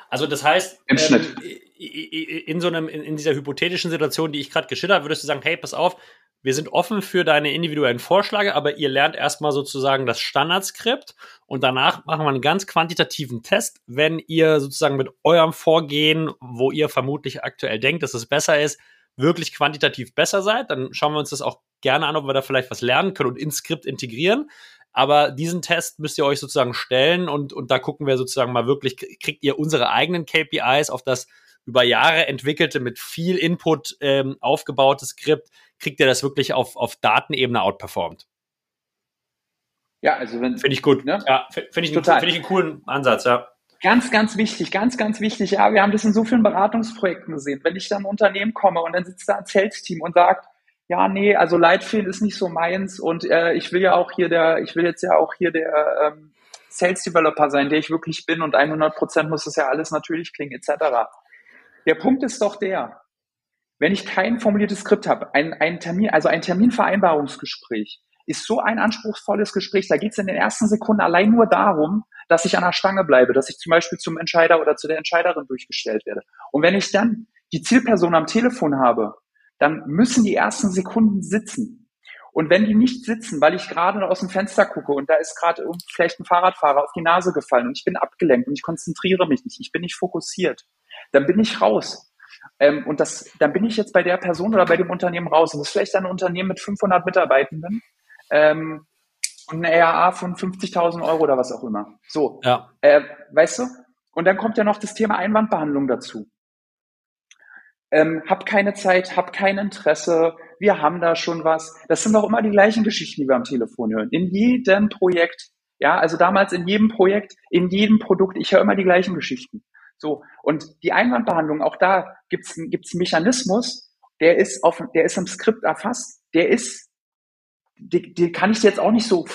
Also das heißt, im ähm, Schnitt. In so einem, in, in dieser hypothetischen Situation, die ich gerade geschildert, würdest du sagen, hey, pass auf, wir sind offen für deine individuellen Vorschläge, aber ihr lernt erstmal sozusagen das Standardskript und danach machen wir einen ganz quantitativen Test. Wenn ihr sozusagen mit eurem Vorgehen, wo ihr vermutlich aktuell denkt, dass es besser ist, wirklich quantitativ besser seid, dann schauen wir uns das auch gerne an, ob wir da vielleicht was lernen können und ins Skript integrieren. Aber diesen Test müsst ihr euch sozusagen stellen und, und da gucken wir sozusagen mal wirklich, kriegt ihr unsere eigenen KPIs auf das über Jahre entwickelte, mit viel Input ähm, aufgebaute Skript, kriegt ihr das wirklich auf, auf Datenebene outperformt. Ja, also wenn. Finde ich gut. Ne? Ja, finde ich, Total. Find ich einen coolen Ansatz, ja. Ganz, ganz wichtig, ganz, ganz wichtig. Ja, wir haben das in so vielen Beratungsprojekten gesehen. Wenn ich dann ein Unternehmen komme und dann sitzt da ein Sales-Team und sagt, ja, nee, also Leitfäden ist nicht so meins und äh, ich will ja auch hier der, ich will jetzt ja auch hier der ähm, Sales Developer sein, der ich wirklich bin und 100 Prozent muss das ja alles natürlich klingen, etc. Der Punkt ist doch der, wenn ich kein formuliertes Skript habe, ein, ein Termin, also ein Terminvereinbarungsgespräch, ist so ein anspruchsvolles Gespräch. Da geht es in den ersten Sekunden allein nur darum, dass ich an der Stange bleibe, dass ich zum Beispiel zum Entscheider oder zu der Entscheiderin durchgestellt werde. Und wenn ich dann die Zielperson am Telefon habe, dann müssen die ersten Sekunden sitzen. Und wenn die nicht sitzen, weil ich gerade aus dem Fenster gucke und da ist gerade vielleicht ein Fahrradfahrer auf die Nase gefallen und ich bin abgelenkt und ich konzentriere mich nicht, ich bin nicht fokussiert, dann bin ich raus. Ähm, und das, dann bin ich jetzt bei der Person oder bei dem Unternehmen raus. Und das ist vielleicht ein Unternehmen mit 500 Mitarbeitenden ähm, und eine RA von 50.000 Euro oder was auch immer. So, ja. äh, weißt du? Und dann kommt ja noch das Thema Einwandbehandlung dazu. Ähm, hab keine Zeit, hab kein Interesse, wir haben da schon was. Das sind doch immer die gleichen Geschichten, die wir am Telefon hören. In jedem Projekt, ja, also damals in jedem Projekt, in jedem Produkt, ich höre immer die gleichen Geschichten. So, und die Einwandbehandlung, auch da gibt's gibt's einen Mechanismus, der ist auf, der ist im Skript erfasst, der ist, den, den kann ich jetzt auch nicht so,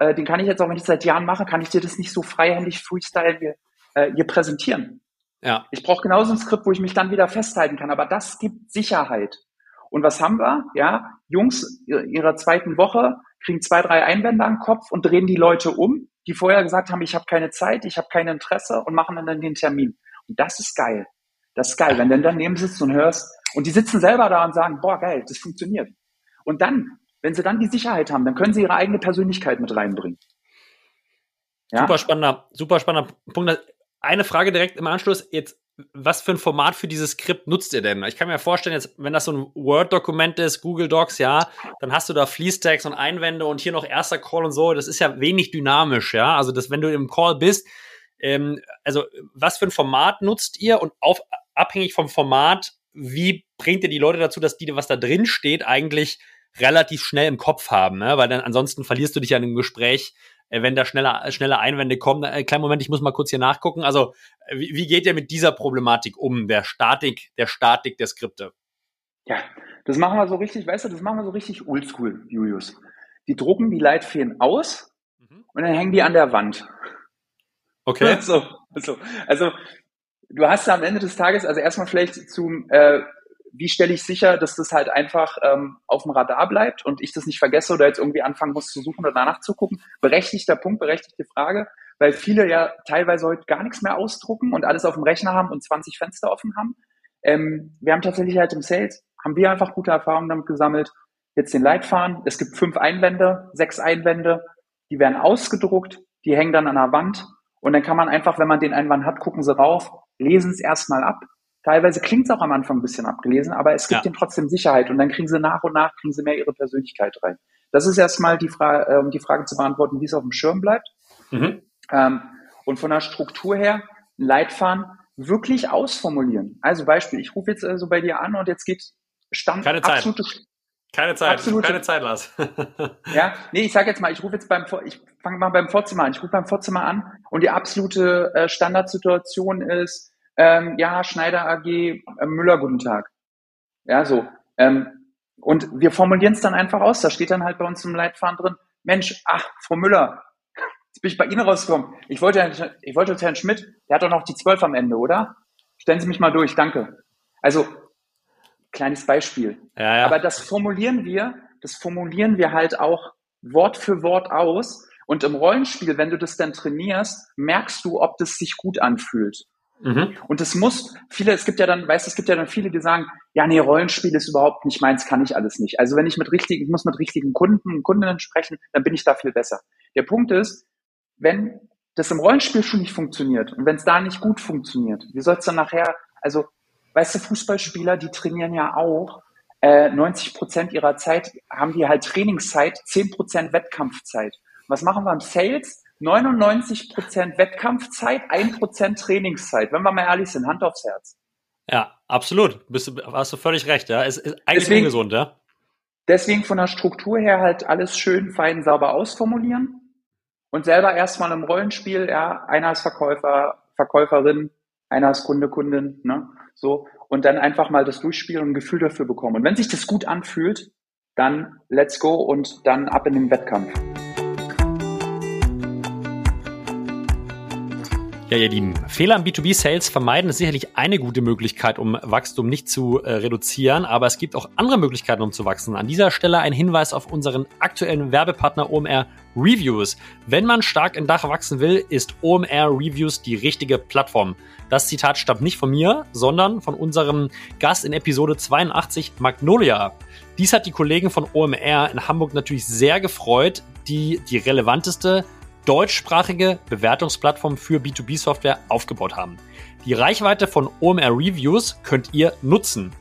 äh, den kann ich jetzt auch, wenn ich seit Jahren mache, kann ich dir das nicht so freihändig freestyle hier, äh, hier präsentieren. Ja. Ich brauche genauso ein Skript, wo ich mich dann wieder festhalten kann, aber das gibt Sicherheit. Und was haben wir? Ja, Jungs ihrer zweiten Woche kriegen zwei, drei Einwände den Kopf und drehen die Leute um, die vorher gesagt haben, ich habe keine Zeit, ich habe kein Interesse und machen dann den Termin. Und das ist geil. Das ist geil, wenn du daneben sitzt und hörst. Und die sitzen selber da und sagen, boah, geil, das funktioniert. Und dann, wenn sie dann die Sicherheit haben, dann können sie ihre eigene Persönlichkeit mit reinbringen. Ja? Super spannender, super spannender Punkt. Eine Frage direkt im Anschluss. Jetzt, was für ein Format für dieses Skript nutzt ihr denn? Ich kann mir vorstellen, jetzt, wenn das so ein Word-Dokument ist, Google Docs, ja, dann hast du da Fließtext und Einwände und hier noch erster Call und so. Das ist ja wenig dynamisch, ja. Also, das, wenn du im Call bist, ähm, also was für ein Format nutzt ihr und auf, abhängig vom Format, wie bringt ihr die Leute dazu, dass die, was da drin steht, eigentlich relativ schnell im Kopf haben, ne? weil dann ansonsten verlierst du dich ja in einem Gespräch, wenn da schneller, schneller Einwände kommen. Äh, kleinen Moment, ich muss mal kurz hier nachgucken. Also, äh, wie, wie geht ihr mit dieser Problematik um, der Statik, der Statik der Skripte? Ja, das machen wir so richtig, weißt du, das machen wir so richtig oldschool, Julius. Die drucken die Leitfäden aus mhm. und dann hängen die an der Wand. Okay. So, so. Also du hast am Ende des Tages, also erstmal vielleicht zum, äh, wie stelle ich sicher, dass das halt einfach ähm, auf dem Radar bleibt und ich das nicht vergesse oder jetzt irgendwie anfangen muss zu suchen oder danach zu gucken. Berechtigter Punkt, berechtigte Frage, weil viele ja teilweise heute gar nichts mehr ausdrucken und alles auf dem Rechner haben und 20 Fenster offen haben. Ähm, wir haben tatsächlich halt im Sales, haben wir einfach gute Erfahrungen damit gesammelt. Jetzt den Leitfaden, es gibt fünf Einwände, sechs Einwände, die werden ausgedruckt, die hängen dann an der Wand und dann kann man einfach, wenn man den Einwand hat, gucken sie rauf, lesen es erstmal ab. Teilweise klingt es auch am Anfang ein bisschen abgelesen, aber es gibt ja. ihnen trotzdem Sicherheit und dann kriegen sie nach und nach, kriegen sie mehr ihre Persönlichkeit rein. Das ist erstmal die Frage, äh, um die Frage zu beantworten, wie es auf dem Schirm bleibt. Mhm. Ähm, und von der Struktur her, ein Leitfaden wirklich ausformulieren. Also Beispiel, ich rufe jetzt also bei dir an und jetzt geht Stand Keine Zeit. absolute keine Zeit, absolute, keine Zeit, Lars. ja, nee, ich sage jetzt mal, ich rufe jetzt beim, ich fange mal beim Vorzimmer an. Ich rufe beim Vorzimmer an und die absolute äh, Standardsituation ist, ähm, ja, Schneider AG, äh, Müller, guten Tag. Ja, so. Ähm, und wir formulieren es dann einfach aus. Da steht dann halt bei uns im Leitfaden drin, Mensch, ach, Frau Müller, jetzt bin ich bei Ihnen rausgekommen. Ich wollte, ich wollte Herrn Schmidt, der hat doch noch die zwölf am Ende, oder? Stellen Sie mich mal durch, danke. Also Kleines Beispiel. Ja, ja. Aber das formulieren wir, das formulieren wir halt auch Wort für Wort aus. Und im Rollenspiel, wenn du das dann trainierst, merkst du, ob das sich gut anfühlt. Mhm. Und es muss, viele, es gibt ja dann, weißt du, es gibt ja dann viele, die sagen, ja, nee, Rollenspiel ist überhaupt nicht meins, kann ich alles nicht. Also wenn ich mit richtigen, ich muss mit richtigen Kunden und Kundinnen sprechen, dann bin ich da viel besser. Der Punkt ist, wenn das im Rollenspiel schon nicht funktioniert und wenn es da nicht gut funktioniert, wie soll es dann nachher, also, weißt du, Fußballspieler, die trainieren ja auch, äh, 90 Prozent ihrer Zeit haben die halt Trainingszeit, 10 Prozent Wettkampfzeit. Was machen wir im Sales? 99 Prozent Wettkampfzeit, 1 Prozent Trainingszeit. Wenn wir mal ehrlich sind, Hand aufs Herz. Ja, absolut. Bist du, hast du völlig recht, ja. Es ist eigentlich deswegen, ungesund, ja. Deswegen von der Struktur her halt alles schön, fein, sauber ausformulieren und selber erstmal im Rollenspiel, ja, einer ist Verkäufer, Verkäuferin, einer ist Kunde, Kundin, ne, so, und dann einfach mal das durchspielen und ein Gefühl dafür bekommen. Und wenn sich das gut anfühlt, dann let's go und dann ab in den Wettkampf. Ja, ihr Lieben, Fehler im B2B-Sales vermeiden ist sicherlich eine gute Möglichkeit, um Wachstum nicht zu äh, reduzieren, aber es gibt auch andere Möglichkeiten, um zu wachsen. An dieser Stelle ein Hinweis auf unseren aktuellen Werbepartner OMR Reviews. Wenn man stark in Dach wachsen will, ist OMR Reviews die richtige Plattform. Das Zitat stammt nicht von mir, sondern von unserem Gast in Episode 82, Magnolia. Dies hat die Kollegen von OMR in Hamburg natürlich sehr gefreut, die die relevanteste deutschsprachige Bewertungsplattform für B2B-Software aufgebaut haben. Die Reichweite von OMR Reviews könnt ihr nutzen.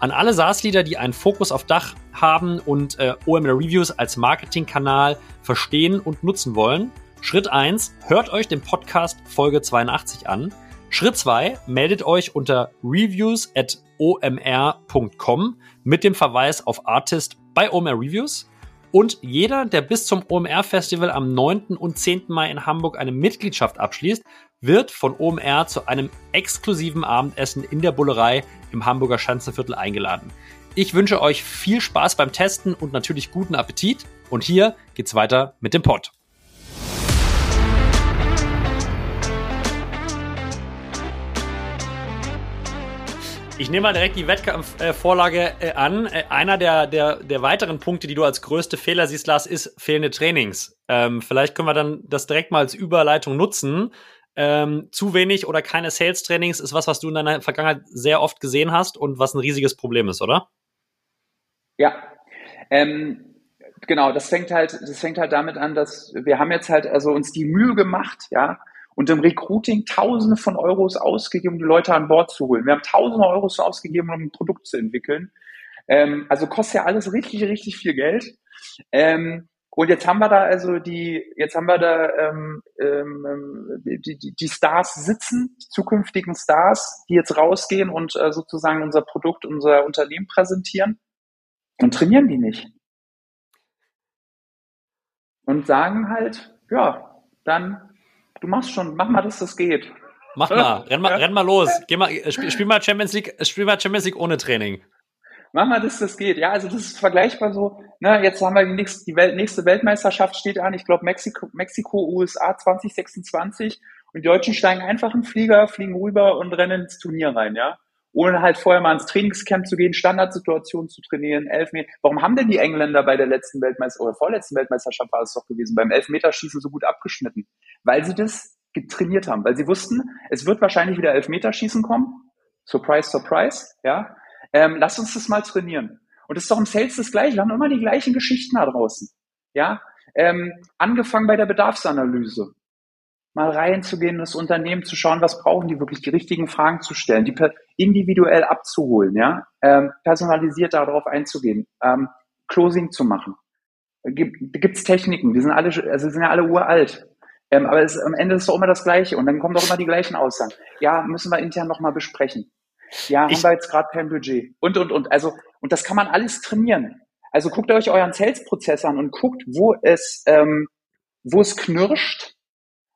An alle SaaS-Leader, die einen Fokus auf Dach haben und äh, OMR Reviews als Marketingkanal verstehen und nutzen wollen. Schritt 1, hört euch den Podcast Folge 82 an. Schritt 2, meldet euch unter reviews at omr.com mit dem Verweis auf Artist bei OMR Reviews. Und jeder, der bis zum OMR-Festival am 9. und 10. Mai in Hamburg eine Mitgliedschaft abschließt, wird von OMR zu einem exklusiven Abendessen in der Bullerei im Hamburger Schanzenviertel eingeladen. Ich wünsche euch viel Spaß beim Testen und natürlich guten Appetit. Und hier geht's weiter mit dem Pod. Ich nehme mal direkt die Wettkampfvorlage äh, an. Äh, einer der, der, der weiteren Punkte, die du als größte Fehler siehst, Lars, ist fehlende Trainings. Ähm, vielleicht können wir dann das direkt mal als Überleitung nutzen. Ähm, zu wenig oder keine Sales-Trainings ist was, was du in deiner Vergangenheit sehr oft gesehen hast und was ein riesiges Problem ist, oder? Ja. Ähm, genau, das fängt halt, das fängt halt damit an, dass wir haben jetzt halt also uns die Mühe gemacht, ja, und im Recruiting Tausende von Euros ausgegeben, um die Leute an Bord zu holen. Wir haben Tausende Euros ausgegeben, um ein Produkt zu entwickeln. Ähm, also kostet ja alles richtig, richtig viel Geld. Ähm, und jetzt haben wir da also die, jetzt haben wir da ähm, ähm, die, die, die Stars sitzen, die zukünftigen Stars, die jetzt rausgehen und äh, sozusagen unser Produkt, unser Unternehmen präsentieren und trainieren die nicht. Und sagen halt, ja, dann Du machst schon, mach mal, dass das geht. Mach mal, renn mal, renn mal los. Geh mal, spiel, spiel mal Champions League, spiel mal Champions League ohne Training. Mach mal, dass das geht. Ja, also das ist vergleichbar so. Ne, jetzt haben wir die nächste, die Welt, nächste Weltmeisterschaft steht an. Ich glaube Mexiko, Mexiko, USA 2026. Und die Deutschen steigen einfach in den Flieger, fliegen rüber und rennen ins Turnier rein, ja ohne halt vorher mal ins Trainingscamp zu gehen, Standardsituationen zu trainieren, Elfmeter. Warum haben denn die Engländer bei der letzten Weltmeister oder vorletzten Weltmeisterschaft war es doch gewesen, beim Elfmeterschießen so gut abgeschnitten? Weil sie das getrainiert haben, weil sie wussten, es wird wahrscheinlich wieder Elfmeterschießen kommen. Surprise, surprise, ja. Ähm, lass uns das mal trainieren. Und das ist doch im Sales das Gleiche. Wir haben immer die gleichen Geschichten da draußen. Ja, ähm, angefangen bei der Bedarfsanalyse mal reinzugehen, in das Unternehmen zu schauen, was brauchen die wirklich, die richtigen Fragen zu stellen, die individuell abzuholen, ja, ähm, personalisiert darauf einzugehen, ähm, Closing zu machen. Gibt es Techniken, die sind alle, also sind ja alle uralt. Ähm, aber es, am Ende ist es doch immer das Gleiche und dann kommen doch immer die gleichen Aussagen. Ja, müssen wir intern nochmal besprechen. Ja, ich, haben wir jetzt gerade kein Budget. Und, und, und. Also, und das kann man alles trainieren. Also guckt euch euren Sales-Prozess an und guckt, wo es, ähm, wo es knirscht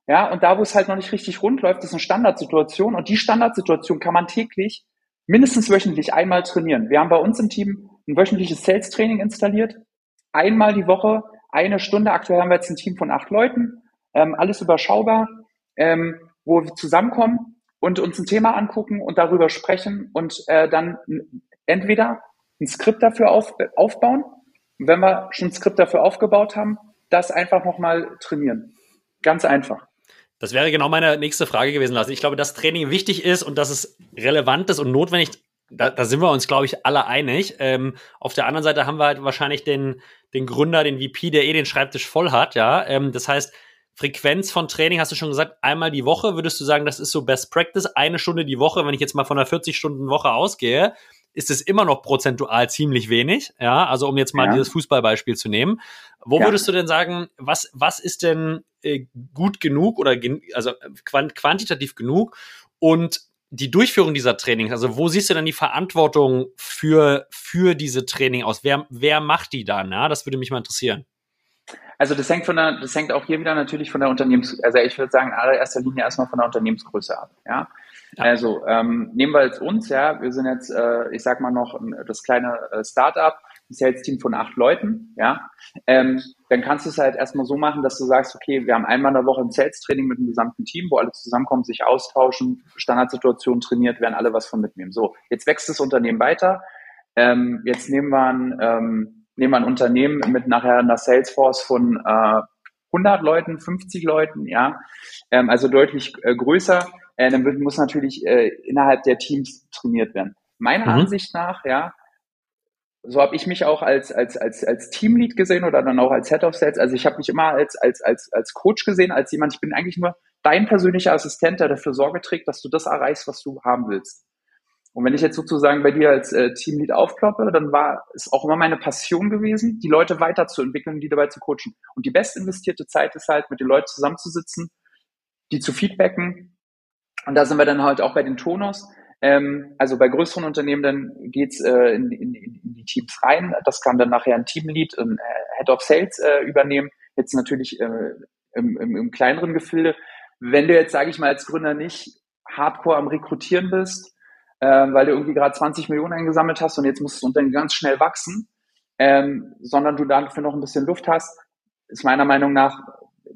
ja, und da, wo es halt noch nicht richtig rund läuft, ist eine Standardsituation. Und die Standardsituation kann man täglich, mindestens wöchentlich einmal trainieren. Wir haben bei uns im Team ein wöchentliches Sales-Training installiert. Einmal die Woche, eine Stunde. Aktuell haben wir jetzt ein Team von acht Leuten. Ähm, alles überschaubar, ähm, wo wir zusammenkommen und uns ein Thema angucken und darüber sprechen und äh, dann entweder ein Skript dafür auf, aufbauen. Und wenn wir schon ein Skript dafür aufgebaut haben, das einfach nochmal trainieren. Ganz einfach. Das wäre genau meine nächste Frage gewesen, Lars. Ich glaube, dass Training wichtig ist und dass es relevant ist und notwendig. Da, da sind wir uns, glaube ich, alle einig. Ähm, auf der anderen Seite haben wir halt wahrscheinlich den, den Gründer, den VP, der eh den Schreibtisch voll hat, ja. Ähm, das heißt, Frequenz von Training, hast du schon gesagt, einmal die Woche, würdest du sagen, das ist so Best Practice, eine Stunde die Woche, wenn ich jetzt mal von einer 40-Stunden-Woche ausgehe, ist es immer noch prozentual ziemlich wenig, ja, also um jetzt mal ja. dieses Fußballbeispiel zu nehmen. Wo ja. würdest du denn sagen, was, was ist denn äh, gut genug oder gen also quant quantitativ genug und die Durchführung dieser Trainings, also wo siehst du denn die Verantwortung für, für diese Training aus? Wer, wer macht die dann? Ja? Das würde mich mal interessieren. Also das hängt von der, das hängt auch hier wieder natürlich von der Unternehmens, also ich würde sagen, in allererster Linie erstmal von der Unternehmensgröße ab. Ja. ja. Also ähm, nehmen wir jetzt uns, ja, wir sind jetzt, äh, ich sag mal noch das kleine äh, Startup, ein Sales-Team von acht Leuten, ja. Ähm, dann kannst du es halt erstmal so machen, dass du sagst, okay, wir haben einmal in der Woche ein Sales-Training mit dem gesamten Team, wo alle zusammenkommen, sich austauschen, Standardsituationen trainiert, werden alle was von mitnehmen. So, jetzt wächst das Unternehmen weiter. Ähm, jetzt nehmen wir ein ähm, nehmen wir ein Unternehmen mit nachher einer Salesforce von äh, 100 Leuten, 50 Leuten, ja, ähm, also deutlich äh, größer, äh, dann wird, muss natürlich äh, innerhalb der Teams trainiert werden. Meiner mhm. Ansicht nach, ja, so habe ich mich auch als als als als Teamlead gesehen oder dann auch als Head of Sales. Also ich habe mich immer als als als als Coach gesehen, als jemand. Ich bin eigentlich nur dein persönlicher Assistent, der dafür Sorge trägt, dass du das erreichst, was du haben willst. Und wenn ich jetzt sozusagen bei dir als äh, Teamlead aufkloppe, dann war es auch immer meine Passion gewesen, die Leute weiterzuentwickeln, die dabei zu coachen. Und die best investierte Zeit ist halt, mit den Leuten zusammenzusitzen, die zu feedbacken. Und da sind wir dann halt auch bei den Tonos. Ähm, also bei größeren Unternehmen dann geht's äh, in, in, in die Teams rein. Das kann dann nachher ein Teamlead, ein äh, Head of Sales äh, übernehmen. Jetzt natürlich äh, im, im, im kleineren Gefilde. Wenn du jetzt, sage ich mal, als Gründer nicht hardcore am Rekrutieren bist, ähm, weil du irgendwie gerade 20 Millionen eingesammelt hast und jetzt musst du dann ganz schnell wachsen, ähm, sondern du dafür noch ein bisschen Luft hast, ist meiner Meinung nach,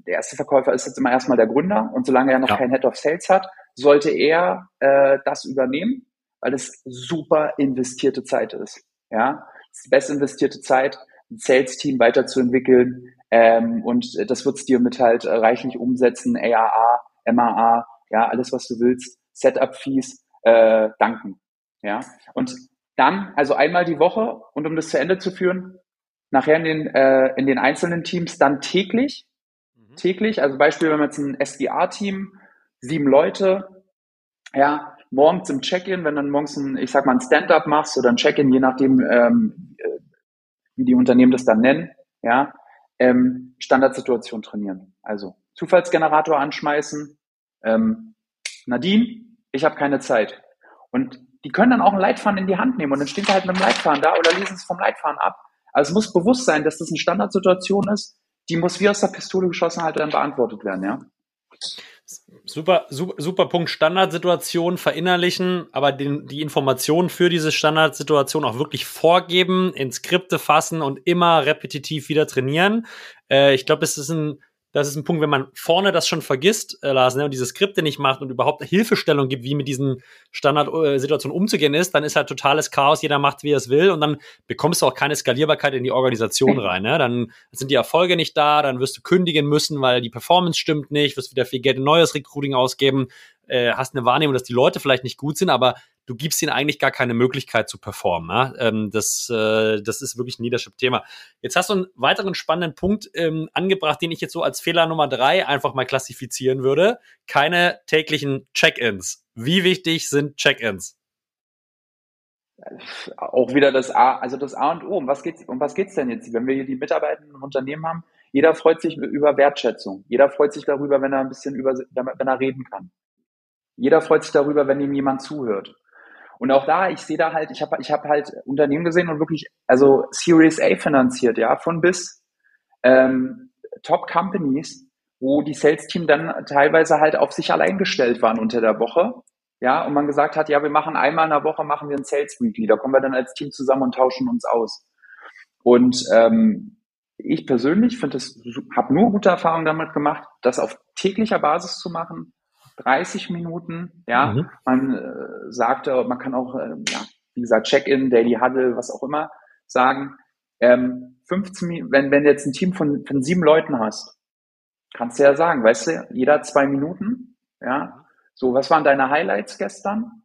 der erste Verkäufer ist jetzt immer erstmal der Gründer und solange er noch ja. kein Head of Sales hat, sollte er äh, das übernehmen, weil es super investierte Zeit ist. Ja, es ist die best investierte Zeit, ein Sales-Team weiterzuentwickeln ähm, und das wird's dir mit halt reichlich umsetzen, AAA, MAA, ja, alles was du willst, Setup-Fees, äh, danken. Ja, und dann, also einmal die Woche und um das zu Ende zu führen, nachher in den, äh, in den einzelnen Teams dann täglich, mhm. täglich, also Beispiel, wenn man jetzt ein SDA-Team, sieben Leute, ja, morgens im Check-in, wenn dann morgens ein, ich sag mal, ein Stand-up machst oder ein Check-in, je nachdem, ähm, äh, wie die Unternehmen das dann nennen, ja, ähm, Standardsituation trainieren. Also Zufallsgenerator anschmeißen, ähm, Nadine, ich habe keine Zeit. Und die können dann auch einen Leitfaden in die Hand nehmen und dann steht er halt mit dem Leitfaden da oder lesen es vom Leitfaden ab. Also es muss bewusst sein, dass das eine Standardsituation ist, die muss wie aus der Pistole geschossen halt dann beantwortet werden, ja. Super, super, super Punkt. Standardsituation verinnerlichen, aber den, die Informationen für diese Standardsituation auch wirklich vorgeben, in Skripte fassen und immer repetitiv wieder trainieren. Äh, ich glaube, es ist ein das ist ein Punkt, wenn man vorne das schon vergisst, äh, Lars, ne, und diese Skripte nicht macht und überhaupt Hilfestellung gibt, wie mit diesen Standardsituationen umzugehen ist, dann ist halt totales Chaos, jeder macht, wie er es will und dann bekommst du auch keine Skalierbarkeit in die Organisation rein. Ne? Dann sind die Erfolge nicht da, dann wirst du kündigen müssen, weil die Performance stimmt nicht, wirst wieder viel Geld in neues Recruiting ausgeben, äh, hast eine Wahrnehmung, dass die Leute vielleicht nicht gut sind, aber du gibst ihnen eigentlich gar keine Möglichkeit zu performen. Ja? Ähm, das, äh, das ist wirklich ein Leadership-Thema. Jetzt hast du einen weiteren spannenden Punkt ähm, angebracht, den ich jetzt so als Fehler Nummer drei einfach mal klassifizieren würde. Keine täglichen Check-ins. Wie wichtig sind Check-ins? Auch wieder das A, also das A und O. Um was geht's, um was geht's denn jetzt? Wenn wir hier die Mitarbeiter im Unternehmen haben, jeder freut sich über Wertschätzung. Jeder freut sich darüber, wenn er ein bisschen über, wenn er reden kann. Jeder freut sich darüber, wenn ihm jemand zuhört. Und auch da, ich sehe da halt, ich habe ich hab halt Unternehmen gesehen und wirklich, also Series A finanziert, ja, von bis ähm, Top Companies, wo die Sales Team dann teilweise halt auf sich allein gestellt waren unter der Woche. Ja, und man gesagt hat, ja, wir machen einmal in der Woche machen wir ein Sales Weekly, da kommen wir dann als Team zusammen und tauschen uns aus. Und ähm, ich persönlich finde es, habe nur gute Erfahrungen damit gemacht, das auf täglicher Basis zu machen, 30 Minuten, ja. Mhm. Man äh, sagte, man kann auch, äh, ja, wie gesagt, Check-in, Daily Huddle, was auch immer sagen. Ähm, 15 Minuten, wenn, wenn du jetzt ein Team von, von sieben Leuten hast, Kannst du ja sagen, weißt du, jeder zwei Minuten, ja. So, was waren deine Highlights gestern?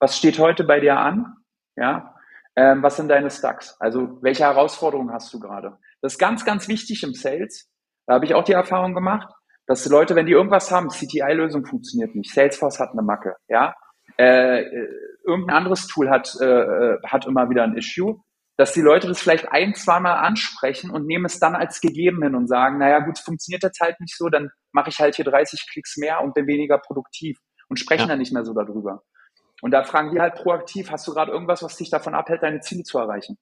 Was steht heute bei dir an? Ja. Ähm, was sind deine Stacks? Also, welche Herausforderungen hast du gerade? Das ist ganz, ganz wichtig im Sales. Da habe ich auch die Erfahrung gemacht, dass die Leute, wenn die irgendwas haben, CTI-Lösung funktioniert nicht, Salesforce hat eine Macke, ja. Äh, äh, irgendein anderes Tool hat, äh, äh hat immer wieder ein Issue dass die Leute das vielleicht ein, zweimal ansprechen und nehmen es dann als gegeben hin und sagen, naja gut, funktioniert jetzt halt nicht so, dann mache ich halt hier 30 Klicks mehr und bin weniger produktiv und sprechen ja. dann nicht mehr so darüber. Und da fragen wir halt proaktiv, hast du gerade irgendwas, was dich davon abhält, deine Ziele zu erreichen?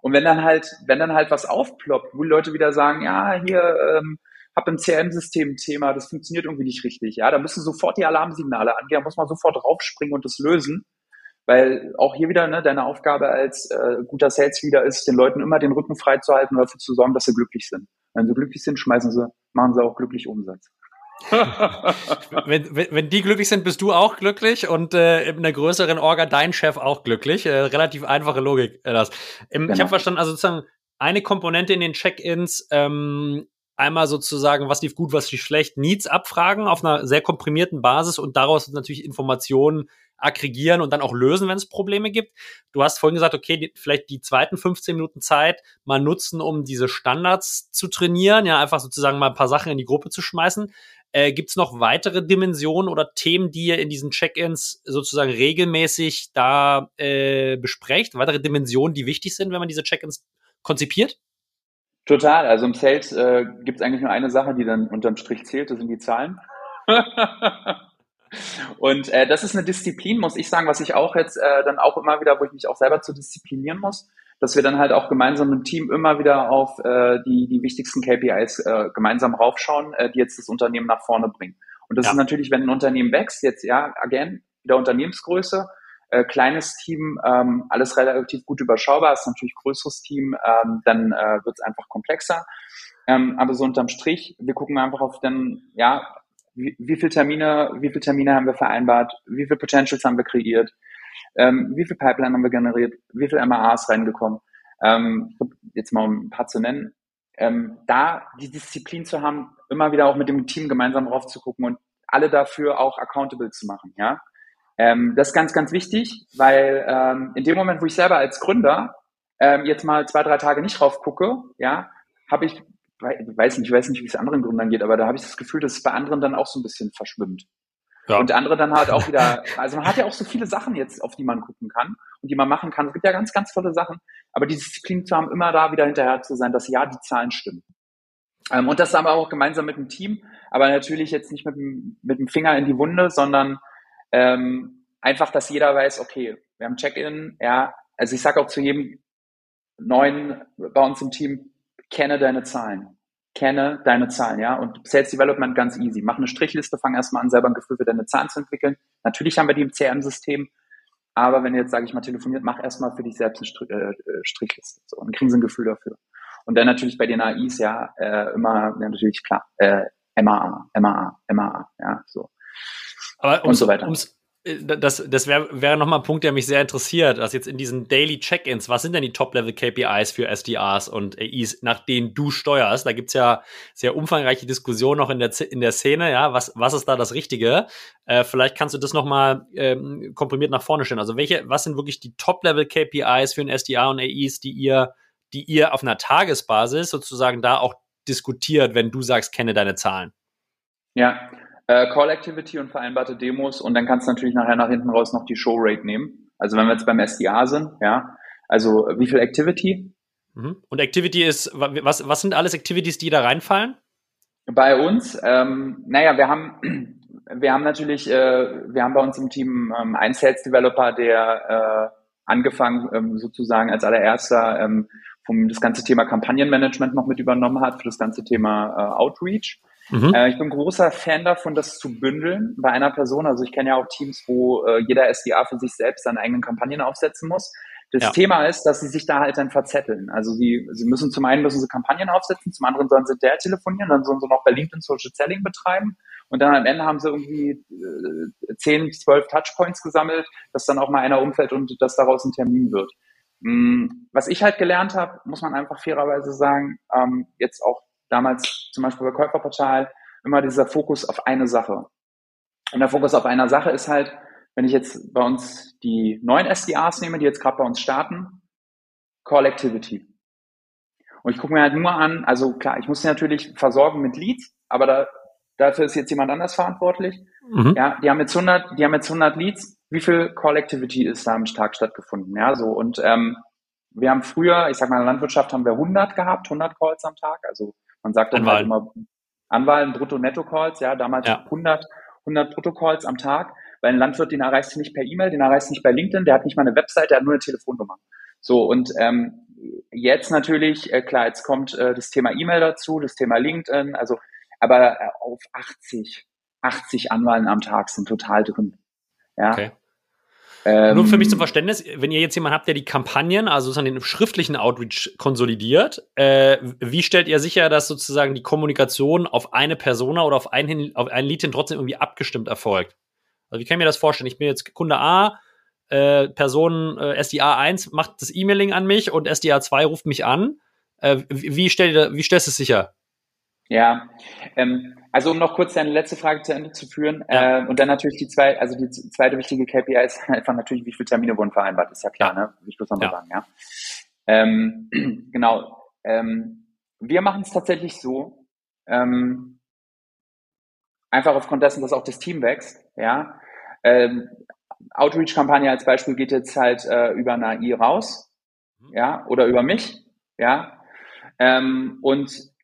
Und wenn dann halt, wenn dann halt was aufploppt, wo die Leute wieder sagen, ja, hier, ähm, hab im CRM-System ein Thema, das funktioniert irgendwie nicht richtig, ja, da müssen sofort die Alarmsignale angehen, da muss man sofort draufspringen und das lösen. Weil auch hier wieder ne, deine Aufgabe als äh, guter Sales Leader ist, den Leuten immer den Rücken frei zu halten und dafür zu sorgen, dass sie glücklich sind. Wenn sie glücklich sind, schmeißen sie, machen sie auch glücklich Umsatz. wenn, wenn, wenn die glücklich sind, bist du auch glücklich und äh, in einer größeren Orga dein Chef auch glücklich. Äh, relativ einfache Logik. Äh, das. Ähm, genau. Ich habe verstanden, also sozusagen eine Komponente in den Check-ins ähm, einmal sozusagen, was lief gut, was lief schlecht, Needs abfragen auf einer sehr komprimierten Basis und daraus natürlich Informationen aggregieren und dann auch lösen, wenn es Probleme gibt. Du hast vorhin gesagt, okay, die, vielleicht die zweiten 15 Minuten Zeit mal nutzen, um diese Standards zu trainieren, ja, einfach sozusagen mal ein paar Sachen in die Gruppe zu schmeißen. Äh, Gibt es noch weitere Dimensionen oder Themen, die ihr in diesen Check-ins sozusagen regelmäßig da äh, besprecht? Weitere Dimensionen, die wichtig sind, wenn man diese Check-ins konzipiert? Total. Also im Sales äh, gibt es eigentlich nur eine Sache, die dann unterm Strich zählt, das sind die Zahlen. Und äh, das ist eine Disziplin, muss ich sagen, was ich auch jetzt äh, dann auch immer wieder, wo ich mich auch selber zu disziplinieren muss, dass wir dann halt auch gemeinsam im Team immer wieder auf äh, die, die wichtigsten KPIs äh, gemeinsam raufschauen, äh, die jetzt das Unternehmen nach vorne bringen. Und das ja. ist natürlich, wenn ein Unternehmen wächst, jetzt ja, again, wieder Unternehmensgröße, äh, kleines Team, ähm, alles relativ gut überschaubar, ist natürlich größeres Team, ähm, dann äh, wird es einfach komplexer. Ähm, aber so unterm Strich, wir gucken einfach auf den, ja, wie, wie viele Termine, wie viele Termine haben wir vereinbart, wie viele Potentials haben wir kreiert, ähm, wie viel Pipeline haben wir generiert, wie viele MAAs reingekommen. Ähm, jetzt mal um ein paar zu nennen. Ähm, da die Disziplin zu haben, immer wieder auch mit dem Team gemeinsam drauf zu gucken und alle dafür auch accountable zu machen, ja. Ähm, das ist ganz, ganz wichtig, weil ähm, in dem Moment, wo ich selber als Gründer ähm, jetzt mal zwei, drei Tage nicht drauf gucke, ja, habe ich weiß nicht, ich weiß nicht, wie es anderen Gründern geht, aber da habe ich das Gefühl, dass es bei anderen dann auch so ein bisschen verschwimmt. Ja. Und andere dann halt auch wieder, also man hat ja auch so viele Sachen jetzt, auf die man gucken kann und die man machen kann. Es gibt ja ganz, ganz tolle Sachen, aber die Disziplin zu haben, immer da wieder hinterher zu sein, dass ja, die Zahlen stimmen. Ähm, und das haben wir auch gemeinsam mit dem Team, aber natürlich jetzt nicht mit dem, mit dem Finger in die Wunde, sondern ähm, einfach, dass jeder weiß, okay, wir haben Check-in, ja, also ich sage auch zu jedem neuen bei uns im Team, kenne deine Zahlen. Kenne deine Zahlen, ja. Und Sales Development ganz easy. Mach eine Strichliste, fang erstmal an, selber ein Gefühl für deine Zahlen zu entwickeln. Natürlich haben wir die im CRM-System, aber wenn ihr jetzt, sage ich mal, telefoniert, mach erstmal für dich selbst eine äh, Strichliste. So, und kriegen sie ein Gefühl dafür. Und dann natürlich bei den AIs, ja, äh, immer, ja, natürlich klar, äh, MAA, MAA, MAA, ja, so. Aber und so weiter. Um's, äh, das, das wäre wär nochmal ein Punkt, der mich sehr interessiert. dass jetzt in diesen Daily Check-ins, was sind denn die Top-Level-KPIs für SDRs und AIs, nach denen du steuerst? Da gibt's ja sehr umfangreiche Diskussionen noch in der, in der Szene, ja, was, was ist da das Richtige? Äh, vielleicht kannst du das nochmal ähm, komprimiert nach vorne stellen. Also welche, was sind wirklich die Top-Level-KPIs für ein SDR und AIs, die ihr, die ihr auf einer Tagesbasis sozusagen da auch diskutiert, wenn du sagst, kenne deine Zahlen? Ja, äh, Call Activity und vereinbarte Demos und dann kannst du natürlich nachher nach hinten raus noch die Show Rate nehmen. Also wenn wir jetzt beim SDA sind, ja, also wie viel Activity? Mhm. Und Activity ist, was, was sind alles Activities, die da reinfallen? Bei uns, ähm, naja, wir haben, wir haben natürlich, äh, wir haben bei uns im Team ähm, einen Sales Developer, der äh, angefangen ähm, sozusagen als allererster ähm, vom das ganze Thema Kampagnenmanagement noch mit übernommen hat für das ganze Thema äh, Outreach. Mhm. Äh, ich bin großer Fan davon, das zu bündeln bei einer Person. Also ich kenne ja auch Teams, wo äh, jeder SDA für sich selbst seine eigenen Kampagnen aufsetzen muss. Das ja. Thema ist, dass sie sich da halt dann verzetteln. Also sie, sie müssen zum einen müssen sie Kampagnen aufsetzen, zum anderen sollen sie der telefonieren, dann sollen sie noch bei LinkedIn Social Selling betreiben und dann am Ende haben sie irgendwie äh, 10, 12 Touchpoints gesammelt, dass dann auch mal einer umfällt und dass daraus ein Termin wird. Hm, was ich halt gelernt habe, muss man einfach fairerweise sagen, ähm, jetzt auch damals zum Beispiel bei Käuferportal, immer dieser Fokus auf eine Sache. Und der Fokus auf einer Sache ist halt, wenn ich jetzt bei uns die neuen SDRs nehme, die jetzt gerade bei uns starten, Call Activity. Und ich gucke mir halt nur an, also klar, ich muss sie natürlich versorgen mit Leads, aber da, dafür ist jetzt jemand anders verantwortlich. Mhm. Ja, die haben jetzt 100, die haben jetzt 100 Leads. Wie viel Call Activity ist da am Tag stattgefunden? Ja, so und ähm, wir haben früher, ich sag mal in der Landwirtschaft haben wir 100 gehabt, 100 Calls am Tag. Also man sagt dann halt immer Anwahlen, Brutto-Netto-Calls, ja, damals ja. 100, 100 Brutto-Calls am Tag. Weil ein Landwirt, den erreichst du nicht per E-Mail, den erreichst du nicht bei LinkedIn, der hat nicht mal eine Website, der hat nur eine Telefonnummer. So, und ähm, jetzt natürlich, äh, klar, jetzt kommt äh, das Thema E-Mail dazu, das Thema LinkedIn, also, aber äh, auf 80, 80 Anwahlen am Tag sind total drin. Ja. Okay. Ähm, Nur für mich zum Verständnis, wenn ihr jetzt jemanden habt, der die Kampagnen, also sozusagen den schriftlichen Outreach konsolidiert, äh, wie stellt ihr sicher, dass sozusagen die Kommunikation auf eine Persona oder auf ein, auf ein Lead trotzdem irgendwie abgestimmt erfolgt? Also wie kann ich mir das vorstellen? Ich bin jetzt Kunde A, äh, Person äh, SDA 1 macht das E-Mailing an mich und SDA 2 ruft mich an. Äh, wie, stell, wie stellst du es sicher? Ja, ähm, also um noch kurz deine letzte Frage zu Ende zu führen ja. äh, und dann natürlich die zwei, also die zweite wichtige KPI ist einfach natürlich, wie viele Termine wurden vereinbart, ist ja klar, ja. ne? Will ich bloß nochmal ja. sagen, ja. Ähm, genau. Ähm, wir machen es tatsächlich so, ähm, einfach aufgrund dessen, dass auch das Team wächst, ja. Ähm, Outreach-Kampagne als Beispiel geht jetzt halt äh, über eine AI raus, mhm. ja, oder über mich, ja. Ähm, und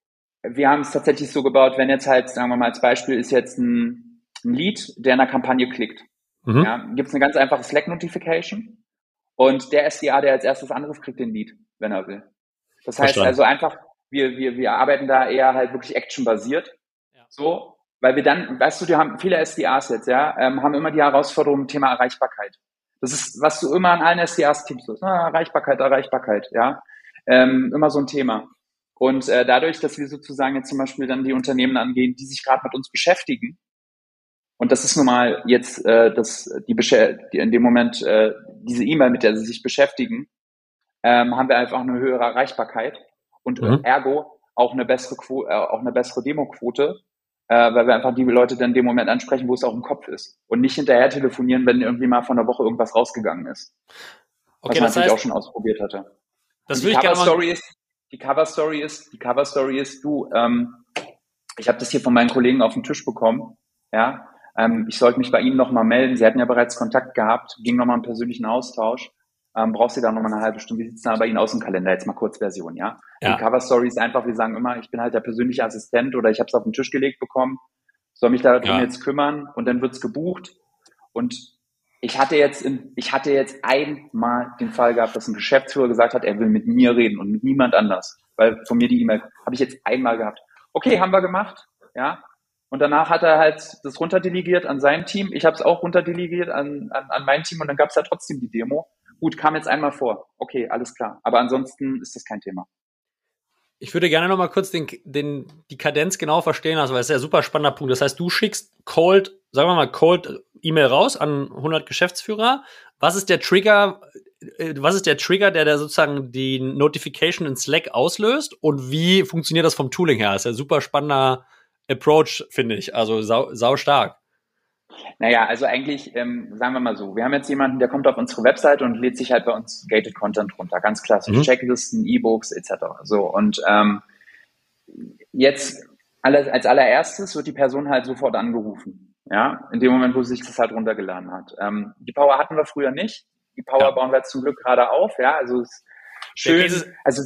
wir haben es tatsächlich so gebaut, wenn jetzt halt, sagen wir mal als Beispiel, ist jetzt ein, ein Lead, der in einer Kampagne klickt. Mhm. Ja, gibt es eine ganz einfache Slack-Notification und der SDA, der als erstes anruft, kriegt den Lead, wenn er will. Das heißt Verstanden. also einfach, wir, wir, wir arbeiten da eher halt wirklich actionbasiert. Ja. So, weil wir dann, weißt du, die haben viele SDAs jetzt, ja, ähm, haben immer die Herausforderung Thema Erreichbarkeit. Das ist, was du immer an allen SDAs tippst. Ah, Erreichbarkeit, Erreichbarkeit, ja. Ähm, immer so ein Thema. Und äh, dadurch, dass wir sozusagen jetzt zum Beispiel dann die Unternehmen angehen, die sich gerade mit uns beschäftigen, und das ist nun mal jetzt äh, das, die, die in dem Moment äh, diese E-Mail, mit der sie sich beschäftigen, ähm, haben wir einfach eine höhere Erreichbarkeit und mhm. ergo auch eine bessere Quo äh, auch eine bessere Demoquote, äh, weil wir einfach die Leute dann in dem Moment ansprechen, wo es auch im Kopf ist und nicht hinterher telefonieren, wenn irgendwie mal von der Woche irgendwas rausgegangen ist. Okay, was man natürlich heißt, auch schon ausprobiert hatte. Das will ich gerne mal ist, die Cover Story ist, die Cover Story ist, du, ähm, ich habe das hier von meinen Kollegen auf den Tisch bekommen, ja, ähm, ich sollte mich bei Ihnen nochmal melden. Sie hatten ja bereits Kontakt gehabt, ging nochmal einen persönlichen Austausch. Ähm, brauchst du da nochmal eine halbe Stunde? Wie sieht's da bei Ihnen aus dem Kalender? Jetzt mal Kurzversion, ja? ja. Die Cover Story ist einfach, wir sagen immer, ich bin halt der persönliche Assistent oder ich habe es auf den Tisch gelegt bekommen, soll mich darum ja. jetzt kümmern und dann wird's gebucht. Und ich hatte jetzt, in, ich hatte jetzt einmal den Fall gehabt, dass ein Geschäftsführer gesagt hat, er will mit mir reden und mit niemand anders, weil von mir die E-Mail habe ich jetzt einmal gehabt. Okay, haben wir gemacht, ja. Und danach hat er halt das runterdelegiert an sein Team. Ich habe es auch runterdelegiert an, an, an mein Team und dann gab es ja trotzdem die Demo. Gut, kam jetzt einmal vor. Okay, alles klar. Aber ansonsten ist das kein Thema. Ich würde gerne noch mal kurz den, den, die Kadenz genau verstehen, also weil es ist ja ein super spannender Punkt. Das heißt, du schickst cold, sagen wir mal cold E-Mail raus an 100 Geschäftsführer. Was ist der Trigger? Äh, was ist der Trigger, der da sozusagen die Notification in Slack auslöst? Und wie funktioniert das vom Tooling her? Das ist ja ein super spannender Approach, finde ich. Also sau, sau stark. Naja, also eigentlich, ähm, sagen wir mal so, wir haben jetzt jemanden, der kommt auf unsere Webseite und lädt sich halt bei uns Gated Content runter, ganz klassisch, mhm. Checklisten, E-Books etc. So und ähm, jetzt alle, als allererstes wird die Person halt sofort angerufen, ja, in dem Moment, wo sich das halt runtergeladen hat. Ähm, die Power hatten wir früher nicht, die Power ja. bauen wir zum Glück gerade auf, ja, also es schön, also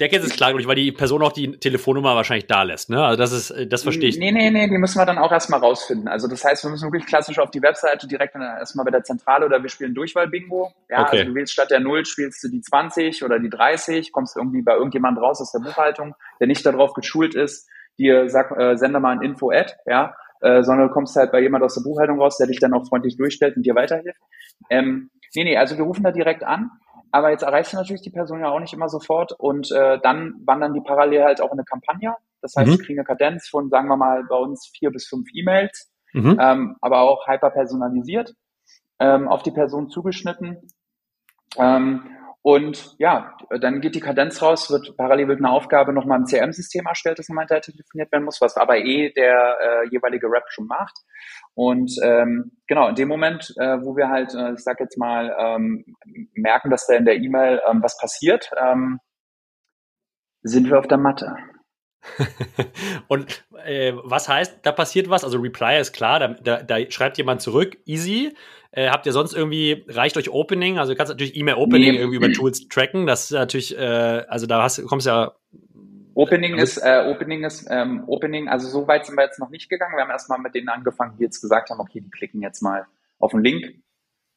der Case ist klar, weil die Person auch die Telefonnummer wahrscheinlich da lässt, ne? Also das ist, das verstehe ich. Nee, nee, nee, die müssen wir dann auch erstmal rausfinden. Also das heißt, wir müssen wirklich klassisch auf die Webseite direkt erstmal bei der Zentrale oder wir spielen Durchwahl-Bingo. Ja, okay. also du wählst statt der 0 spielst du die 20 oder die 30, kommst irgendwie bei irgendjemand raus aus der Buchhaltung, der nicht darauf geschult ist, dir sag, äh, sende mal ein Info-Ad, ja, äh, sondern du kommst halt bei jemand aus der Buchhaltung raus, der dich dann auch freundlich durchstellt und dir weiterhilft. Ähm, nee, nee, also wir rufen da direkt an aber jetzt erreichst du natürlich die Person ja auch nicht immer sofort und äh, dann wandern die parallel halt auch in eine Kampagne. Das heißt, mhm. wir kriegen eine Kadenz von, sagen wir mal, bei uns vier bis fünf E-Mails, mhm. ähm, aber auch hyper personalisiert, ähm, auf die Person zugeschnitten. Ähm, Und ja, dann geht die Kadenz raus, wird parallel wird eine Aufgabe nochmal im CRM-System erstellt, das nochmal telefoniert werden muss, was aber eh der äh, jeweilige Rap schon macht. Und ähm, genau, in dem Moment, äh, wo wir halt, äh, ich sag jetzt mal, ähm, merken, dass da in der E-Mail ähm, was passiert, ähm, sind wir auf der Matte. und äh, was heißt, da passiert was? Also Reply ist klar, da, da, da schreibt jemand zurück, easy. Äh, habt ihr sonst irgendwie, reicht euch Opening? Also du kannst natürlich E-Mail-Opening nee. irgendwie über Tools tracken. Das ist natürlich, äh, also da hast, kommst ja Opening ist, äh, Opening ist, ähm, Opening, also so weit sind wir jetzt noch nicht gegangen. Wir haben erstmal mit denen angefangen, die jetzt gesagt haben, okay, die klicken jetzt mal auf den Link.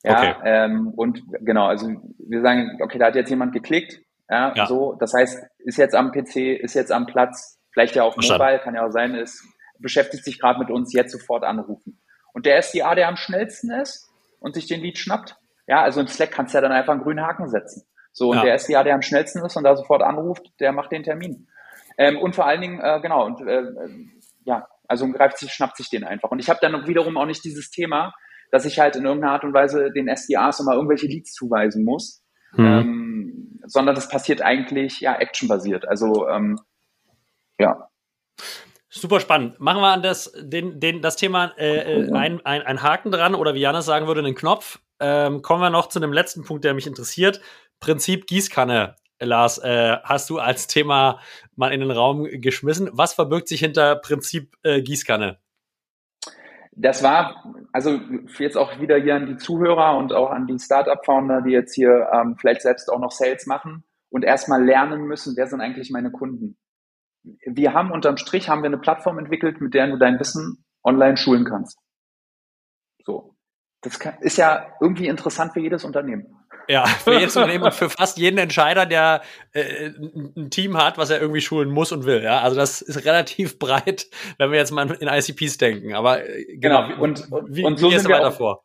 Ja, okay. ähm, und genau, also wir sagen, okay, da hat jetzt jemand geklickt, ja, ja, so, das heißt, ist jetzt am PC, ist jetzt am Platz, vielleicht ja auch Verstanden. Mobile, kann ja auch sein, ist, beschäftigt sich gerade mit uns, jetzt sofort anrufen. Und der SDA, der am schnellsten ist und sich den Lead schnappt, ja, also im Slack kannst du ja dann einfach einen grünen Haken setzen. So, und ja. der SDA, der am schnellsten ist und da sofort anruft, der macht den Termin. Ähm, und vor allen Dingen, äh, genau, und äh, ja, also greift sich, schnappt sich den einfach. Und ich habe dann wiederum auch nicht dieses Thema, dass ich halt in irgendeiner Art und Weise den SDAs immer irgendwelche Leads zuweisen muss, mhm. ähm, sondern das passiert eigentlich ja actionbasiert. Also ähm, ja. Super spannend. Machen wir an das, den, den, das Thema äh, äh ein, ein, ein Haken dran oder wie Janis sagen würde, einen Knopf. Ähm, kommen wir noch zu dem letzten Punkt, der mich interessiert. Prinzip Gießkanne. Lars, äh, hast du als Thema mal in den Raum geschmissen. Was verbirgt sich hinter Prinzip äh, Gießkanne? Das war, also jetzt auch wieder hier an die Zuhörer und auch an die Startup-Founder, die jetzt hier ähm, vielleicht selbst auch noch Sales machen und erstmal lernen müssen, wer sind eigentlich meine Kunden. Wir haben unterm Strich haben wir eine Plattform entwickelt, mit der du dein Wissen online schulen kannst. So. Das kann, ist ja irgendwie interessant für jedes Unternehmen. Ja, für jedes Unternehmen und für fast jeden Entscheider, der äh, ein Team hat, was er irgendwie schulen muss und will. Ja, also das ist relativ breit, wenn wir jetzt mal in ICPs denken. Aber äh, genau, genau. und, wie, und so wie sind wir davor?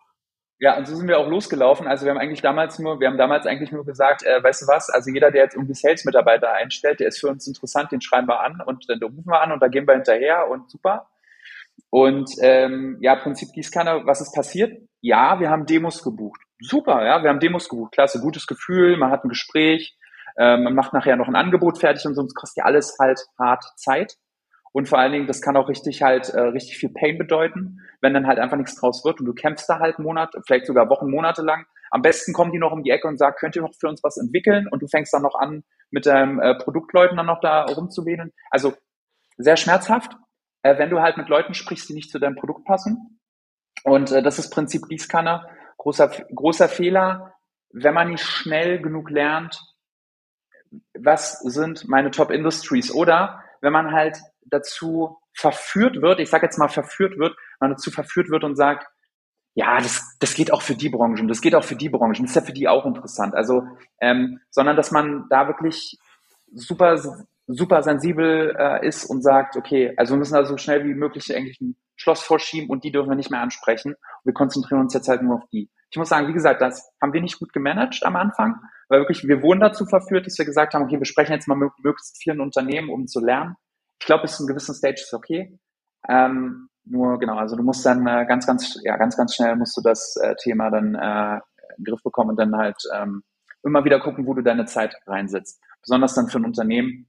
Ja, und so sind wir auch losgelaufen. Also wir haben eigentlich damals nur, wir haben damals eigentlich nur gesagt, äh, weißt du was, also jeder, der jetzt irgendwie Sales-Mitarbeiter einstellt, der ist für uns interessant, den schreiben wir an und dann rufen wir an und da gehen wir hinterher und super. Und ähm, ja, Prinzip Gießkanne, was ist passiert? Ja, wir haben Demos gebucht super, ja, wir haben Demos gebucht, klasse, gutes Gefühl, man hat ein Gespräch, äh, man macht nachher noch ein Angebot fertig und sonst kostet ja alles halt hart Zeit. Und vor allen Dingen, das kann auch richtig halt äh, richtig viel Pain bedeuten, wenn dann halt einfach nichts draus wird und du kämpfst da halt Monate, vielleicht sogar Wochen, Monate lang. Am besten kommen die noch um die Ecke und sagen, könnt ihr noch für uns was entwickeln? Und du fängst dann noch an, mit deinem äh, Produktleuten dann noch da rumzuwählen. Also sehr schmerzhaft, äh, wenn du halt mit Leuten sprichst, die nicht zu deinem Produkt passen. Und äh, das ist Prinzip Gießkanne großer, großer Fehler, wenn man nicht schnell genug lernt, was sind meine Top Industries oder wenn man halt dazu verführt wird, ich sage jetzt mal verführt wird, man dazu verführt wird und sagt, ja, das, das geht auch für die Branchen, das geht auch für die Branchen, das ist ja für die auch interessant. Also, ähm, sondern dass man da wirklich super, super sensibel äh, ist und sagt, okay, also wir müssen da so schnell wie möglich eigentlich ein Schloss vorschieben und die dürfen wir nicht mehr ansprechen. Wir konzentrieren uns jetzt halt nur auf die. Ich muss sagen, wie gesagt, das haben wir nicht gut gemanagt am Anfang, weil wirklich, wir wurden dazu verführt, dass wir gesagt haben, okay, wir sprechen jetzt mal mit möglichst vielen Unternehmen, um zu lernen. Ich glaube, bis zu einem gewissen Stage ist okay. Ähm, nur genau, also du musst dann äh, ganz, ganz, ja, ganz, ganz schnell musst du das äh, Thema dann äh, in den Griff bekommen und dann halt ähm, immer wieder gucken, wo du deine Zeit reinsetzt. Besonders dann für ein Unternehmen,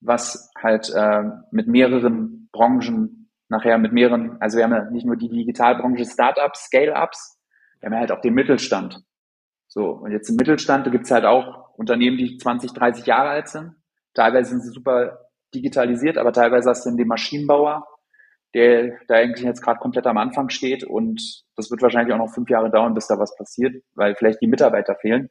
was halt äh, mit mehreren Branchen nachher mit mehreren, also wir haben ja nicht nur die Digitalbranche Startups, Scale-Ups, wir haben ja halt auch den Mittelstand. So, und jetzt im Mittelstand, da gibt's halt auch Unternehmen, die 20, 30 Jahre alt sind. Teilweise sind sie super digitalisiert, aber teilweise hast du den Maschinenbauer, der da eigentlich jetzt gerade komplett am Anfang steht und das wird wahrscheinlich auch noch fünf Jahre dauern, bis da was passiert, weil vielleicht die Mitarbeiter fehlen.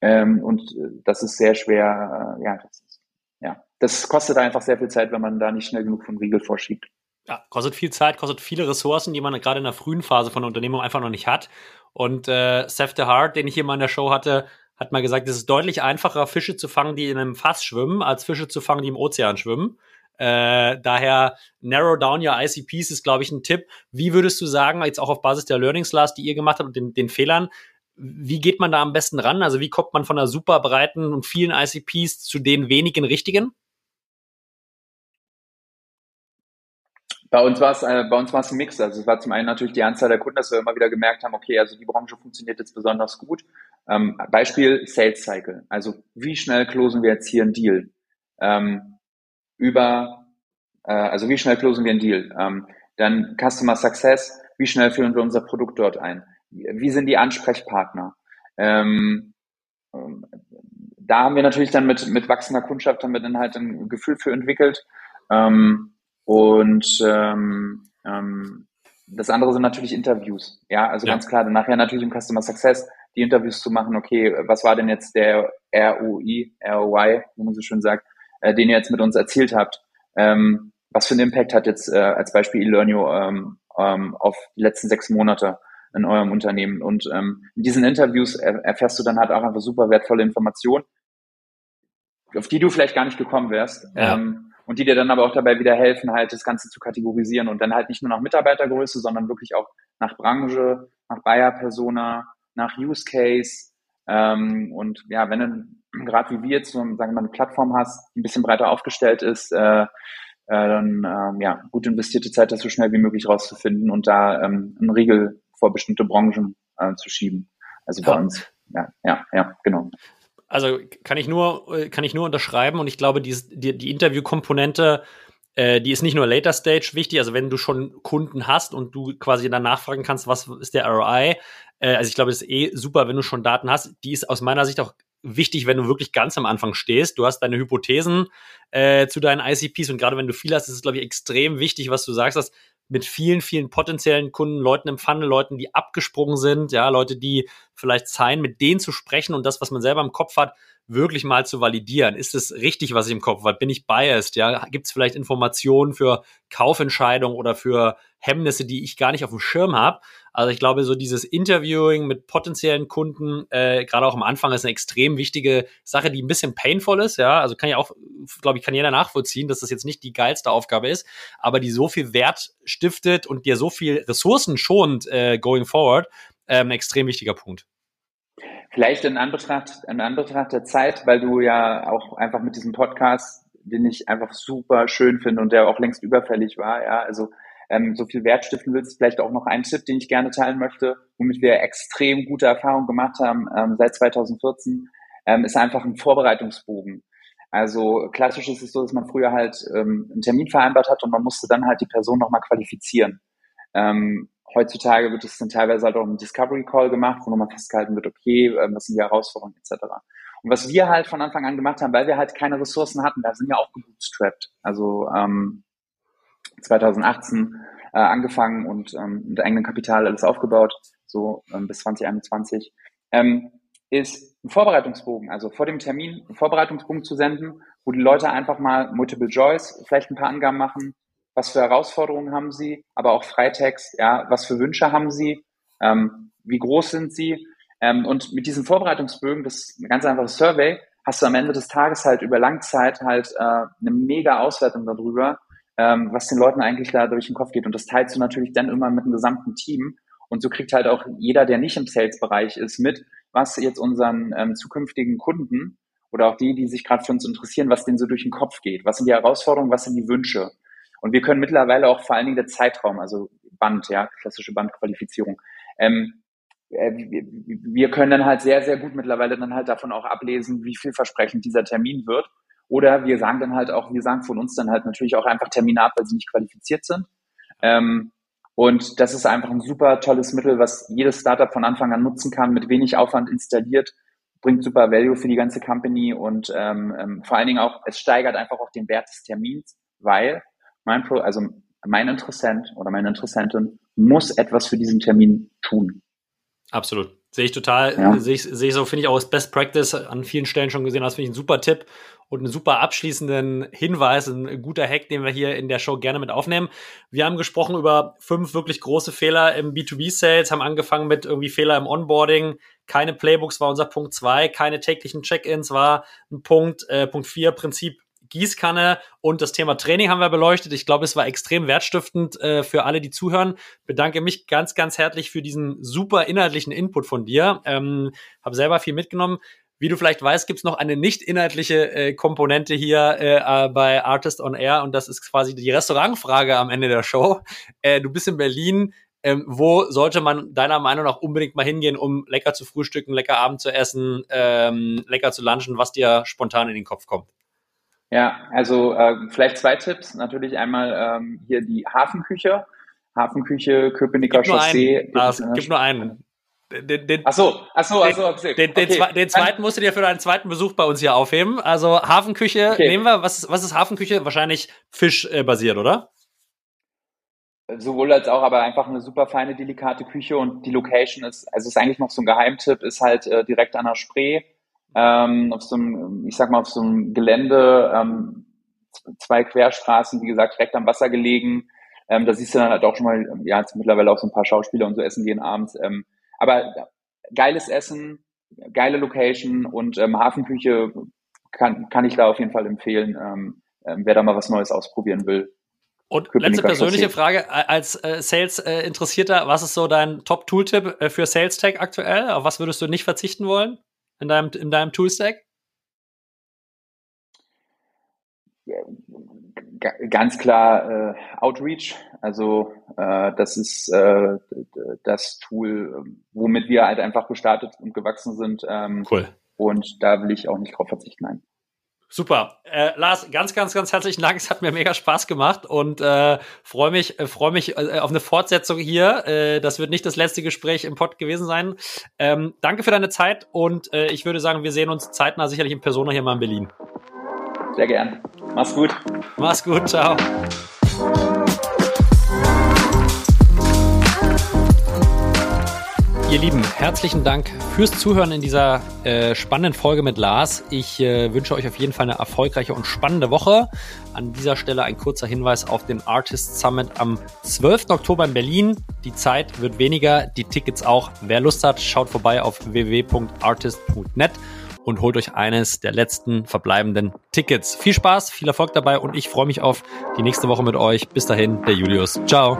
Ähm, und äh, das ist sehr schwer, äh, ja, das ist, ja, das kostet einfach sehr viel Zeit, wenn man da nicht schnell genug vom Riegel vorschiebt. Ja, kostet viel Zeit, kostet viele Ressourcen, die man gerade in der frühen Phase von der Unternehmung einfach noch nicht hat. Und äh, Seth DeHart, den ich hier mal in der Show hatte, hat mal gesagt, es ist deutlich einfacher, Fische zu fangen, die in einem Fass schwimmen, als Fische zu fangen, die im Ozean schwimmen. Äh, daher narrow down your ICPs ist, glaube ich, ein Tipp. Wie würdest du sagen, jetzt auch auf Basis der Learnings Last, die ihr gemacht habt und den, den Fehlern, wie geht man da am besten ran? Also wie kommt man von einer super breiten und vielen ICPs zu den wenigen richtigen? Bei uns war es, äh, ein Mix. Also es war zum einen natürlich die Anzahl der Kunden, dass wir immer wieder gemerkt haben, okay, also die Branche funktioniert jetzt besonders gut. Ähm, Beispiel Sales Cycle. Also wie schnell closen wir jetzt hier einen Deal? Ähm, über, äh, also wie schnell closen wir einen Deal? Ähm, dann Customer Success. Wie schnell führen wir unser Produkt dort ein? Wie sind die Ansprechpartner? Ähm, ähm, da haben wir natürlich dann mit, mit wachsender Kundschaft wir dann halt ein Gefühl für entwickelt. Ähm, und das andere sind natürlich Interviews. Ja, also ja. ganz klar, dann nachher natürlich im Customer Success die Interviews zu machen, okay, was war denn jetzt der ROI, ROI, wie man so schön sagt, äh, den ihr jetzt mit uns erzielt habt? Ähm, was für einen Impact hat jetzt äh, als Beispiel eLearnio ähm, ähm, auf die letzten sechs Monate in eurem Unternehmen? Und ähm, in diesen Interviews erfährst du dann halt auch einfach super wertvolle Informationen, auf die du vielleicht gar nicht gekommen wärst. Ja. Ähm, und die dir dann aber auch dabei wieder helfen, halt das Ganze zu kategorisieren und dann halt nicht nur nach Mitarbeitergröße, sondern wirklich auch nach Branche, nach Buyer-Persona, nach Use Case. Ähm, und ja, wenn du gerade wie wir jetzt so, sagen wir mal, eine Plattform hast, die ein bisschen breiter aufgestellt ist, äh, äh, dann ähm, ja, gut investierte Zeit, das so schnell wie möglich rauszufinden und da ähm, einen Riegel vor bestimmte Branchen äh, zu schieben. Also bei ja. uns, ja, ja, ja, genau. Also kann ich nur, äh, kann ich nur unterschreiben und ich glaube, die, die, die Interviewkomponente, äh, die ist nicht nur Later Stage wichtig, also wenn du schon Kunden hast und du quasi dann nachfragen kannst, was ist der ROI, äh, also ich glaube, es ist eh super, wenn du schon Daten hast, die ist aus meiner Sicht auch wichtig, wenn du wirklich ganz am Anfang stehst. Du hast deine Hypothesen äh, zu deinen ICPs und gerade wenn du viel hast, ist es, glaube ich, extrem wichtig, was du sagst, dass mit vielen, vielen potenziellen Kunden, Leuten im Funnel, Leuten, die abgesprungen sind, ja, Leute, die vielleicht sein, mit denen zu sprechen und das, was man selber im Kopf hat, wirklich mal zu validieren. Ist es richtig, was ich im Kopf habe? Bin ich biased? Ja, gibt es vielleicht Informationen für Kaufentscheidungen oder für Hemmnisse, die ich gar nicht auf dem Schirm habe? Also ich glaube, so dieses Interviewing mit potenziellen Kunden, äh, gerade auch am Anfang, ist eine extrem wichtige Sache, die ein bisschen painful ist. Ja, also kann ja auch, glaube ich, kann jeder nachvollziehen, dass das jetzt nicht die geilste Aufgabe ist, aber die so viel Wert stiftet und dir so viel Ressourcen schont äh, going forward, ähm, extrem wichtiger Punkt. Vielleicht in Anbetracht, in Anbetracht der Zeit, weil du ja auch einfach mit diesem Podcast, den ich einfach super schön finde und der auch längst überfällig war, ja, also ähm, so viel Wert stiften willst, vielleicht auch noch ein Tipp, den ich gerne teilen möchte, womit wir extrem gute Erfahrungen gemacht haben ähm, seit 2014, ähm, ist einfach ein Vorbereitungsbogen. Also klassisch ist es so, dass man früher halt ähm, einen Termin vereinbart hat und man musste dann halt die Person nochmal qualifizieren. Ähm, heutzutage wird es dann teilweise halt auch im Discovery Call gemacht, wo nochmal festgehalten wird, okay, ähm, was sind die Herausforderungen etc. Und was wir halt von Anfang an gemacht haben, weil wir halt keine Ressourcen hatten, da sind wir auch gebootstrapped. Also ähm, 2018 äh, angefangen und ähm, mit eigenem Kapital alles aufgebaut, so ähm, bis 2021, ähm, ist ein Vorbereitungsbogen, also vor dem Termin einen Vorbereitungsbogen zu senden, wo die Leute einfach mal Multiple Joys, vielleicht ein paar Angaben machen, was für Herausforderungen haben sie, aber auch Freitext, ja, was für Wünsche haben sie, ähm, wie groß sind sie. Ähm, und mit diesen Vorbereitungsbögen, das ist ein ganz einfaches Survey, hast du am Ende des Tages halt über Langzeit halt äh, eine mega Auswertung darüber, ähm, was den Leuten eigentlich da durch den Kopf geht. Und das teilst du natürlich dann immer mit dem gesamten Team. Und so kriegt halt auch jeder, der nicht im Sales-Bereich ist, mit, was jetzt unseren ähm, zukünftigen Kunden oder auch die, die sich gerade für uns interessieren, was denen so durch den Kopf geht. Was sind die Herausforderungen, was sind die Wünsche? Und wir können mittlerweile auch vor allen Dingen der Zeitraum, also Band, ja, klassische Bandqualifizierung. Ähm, äh, wir können dann halt sehr, sehr gut mittlerweile dann halt davon auch ablesen, wie vielversprechend dieser Termin wird. Oder wir sagen dann halt auch, wir sagen von uns dann halt natürlich auch einfach Termine ab, weil sie nicht qualifiziert sind. Ähm, und das ist einfach ein super tolles Mittel, was jedes Startup von Anfang an nutzen kann, mit wenig Aufwand installiert, bringt super Value für die ganze Company und ähm, ähm, vor allen Dingen auch, es steigert einfach auch den Wert des Termins, weil mein Pro, also mein Interessent oder meine Interessentin muss etwas für diesen Termin tun. Absolut. Sehe ich total, ja. sehe ich, sehe ich so, finde ich auch als Best Practice an vielen Stellen schon gesehen. Das finde ich ein super Tipp und einen super abschließenden Hinweis, ein guter Hack, den wir hier in der Show gerne mit aufnehmen. Wir haben gesprochen über fünf wirklich große Fehler im B2B-Sales, haben angefangen mit irgendwie Fehler im Onboarding. Keine Playbooks war unser Punkt zwei, keine täglichen Check-ins war ein Punkt. Äh, Punkt vier, Prinzip Gießkanne und das Thema Training haben wir beleuchtet. Ich glaube, es war extrem wertstiftend äh, für alle, die zuhören. Bedanke mich ganz, ganz herzlich für diesen super inhaltlichen Input von dir. Ähm, habe selber viel mitgenommen. Wie du vielleicht weißt, gibt es noch eine nicht inhaltliche äh, Komponente hier äh, bei Artist on Air und das ist quasi die Restaurantfrage am Ende der Show. Äh, du bist in Berlin. Ähm, wo sollte man deiner Meinung nach unbedingt mal hingehen, um lecker zu frühstücken, lecker Abend zu essen, ähm, lecker zu lunchen, was dir spontan in den Kopf kommt? Ja, also äh, vielleicht zwei Tipps. Natürlich einmal ähm, hier die Hafenküche. Hafenküche, Köpenicker Chaussee. Einen, Lars, gib nur einen. Den, den, ach so, ach so, ach so, okay. Den, den, okay. den zweiten musst du dir für deinen zweiten Besuch bei uns hier aufheben. Also Hafenküche okay. nehmen wir. Was ist, was ist Hafenküche? Wahrscheinlich fischbasiert, äh, oder? Sowohl als auch, aber einfach eine super feine, delikate Küche und die Location ist, also ist eigentlich noch so ein Geheimtipp, ist halt äh, direkt an der Spree, ähm, auf so einem, ich sag mal, auf so einem Gelände, ähm, zwei Querstraßen, wie gesagt, direkt am Wasser gelegen. Ähm, da siehst du dann halt auch schon mal, ja, jetzt mittlerweile auch so ein paar Schauspieler und so essen gehen abends. Ähm, aber geiles Essen, geile Location und ähm, Hafenküche kann, kann ich da auf jeden Fall empfehlen, ähm, ähm, wer da mal was Neues ausprobieren will. Und letzte persönliche Frage als äh, Sales-Interessierter, äh, was ist so dein Top-Tooltip äh, für Sales Tech aktuell? Auf was würdest du nicht verzichten wollen in deinem, in deinem Tool-Stack? Ganz klar äh, Outreach. Also äh, das ist äh, das Tool, womit wir halt einfach gestartet und gewachsen sind. Ähm, cool. Und da will ich auch nicht drauf verzichten. Nein. Super. Äh, Lars, ganz, ganz, ganz herzlichen Dank. Es hat mir mega Spaß gemacht und äh, freue mich, äh, freue mich äh, auf eine Fortsetzung hier. Äh, das wird nicht das letzte Gespräch im Pod gewesen sein. Ähm, danke für deine Zeit und äh, ich würde sagen, wir sehen uns zeitnah sicherlich in Persona hier mal in Berlin. Sehr gern. Mach's gut. Mach's gut. Ciao. Ihr Lieben, herzlichen Dank fürs Zuhören in dieser äh, spannenden Folge mit Lars. Ich äh, wünsche euch auf jeden Fall eine erfolgreiche und spannende Woche. An dieser Stelle ein kurzer Hinweis auf den Artist Summit am 12. Oktober in Berlin. Die Zeit wird weniger, die Tickets auch. Wer Lust hat, schaut vorbei auf www.artist.net und holt euch eines der letzten verbleibenden Tickets. Viel Spaß, viel Erfolg dabei und ich freue mich auf die nächste Woche mit euch. Bis dahin, der Julius. Ciao.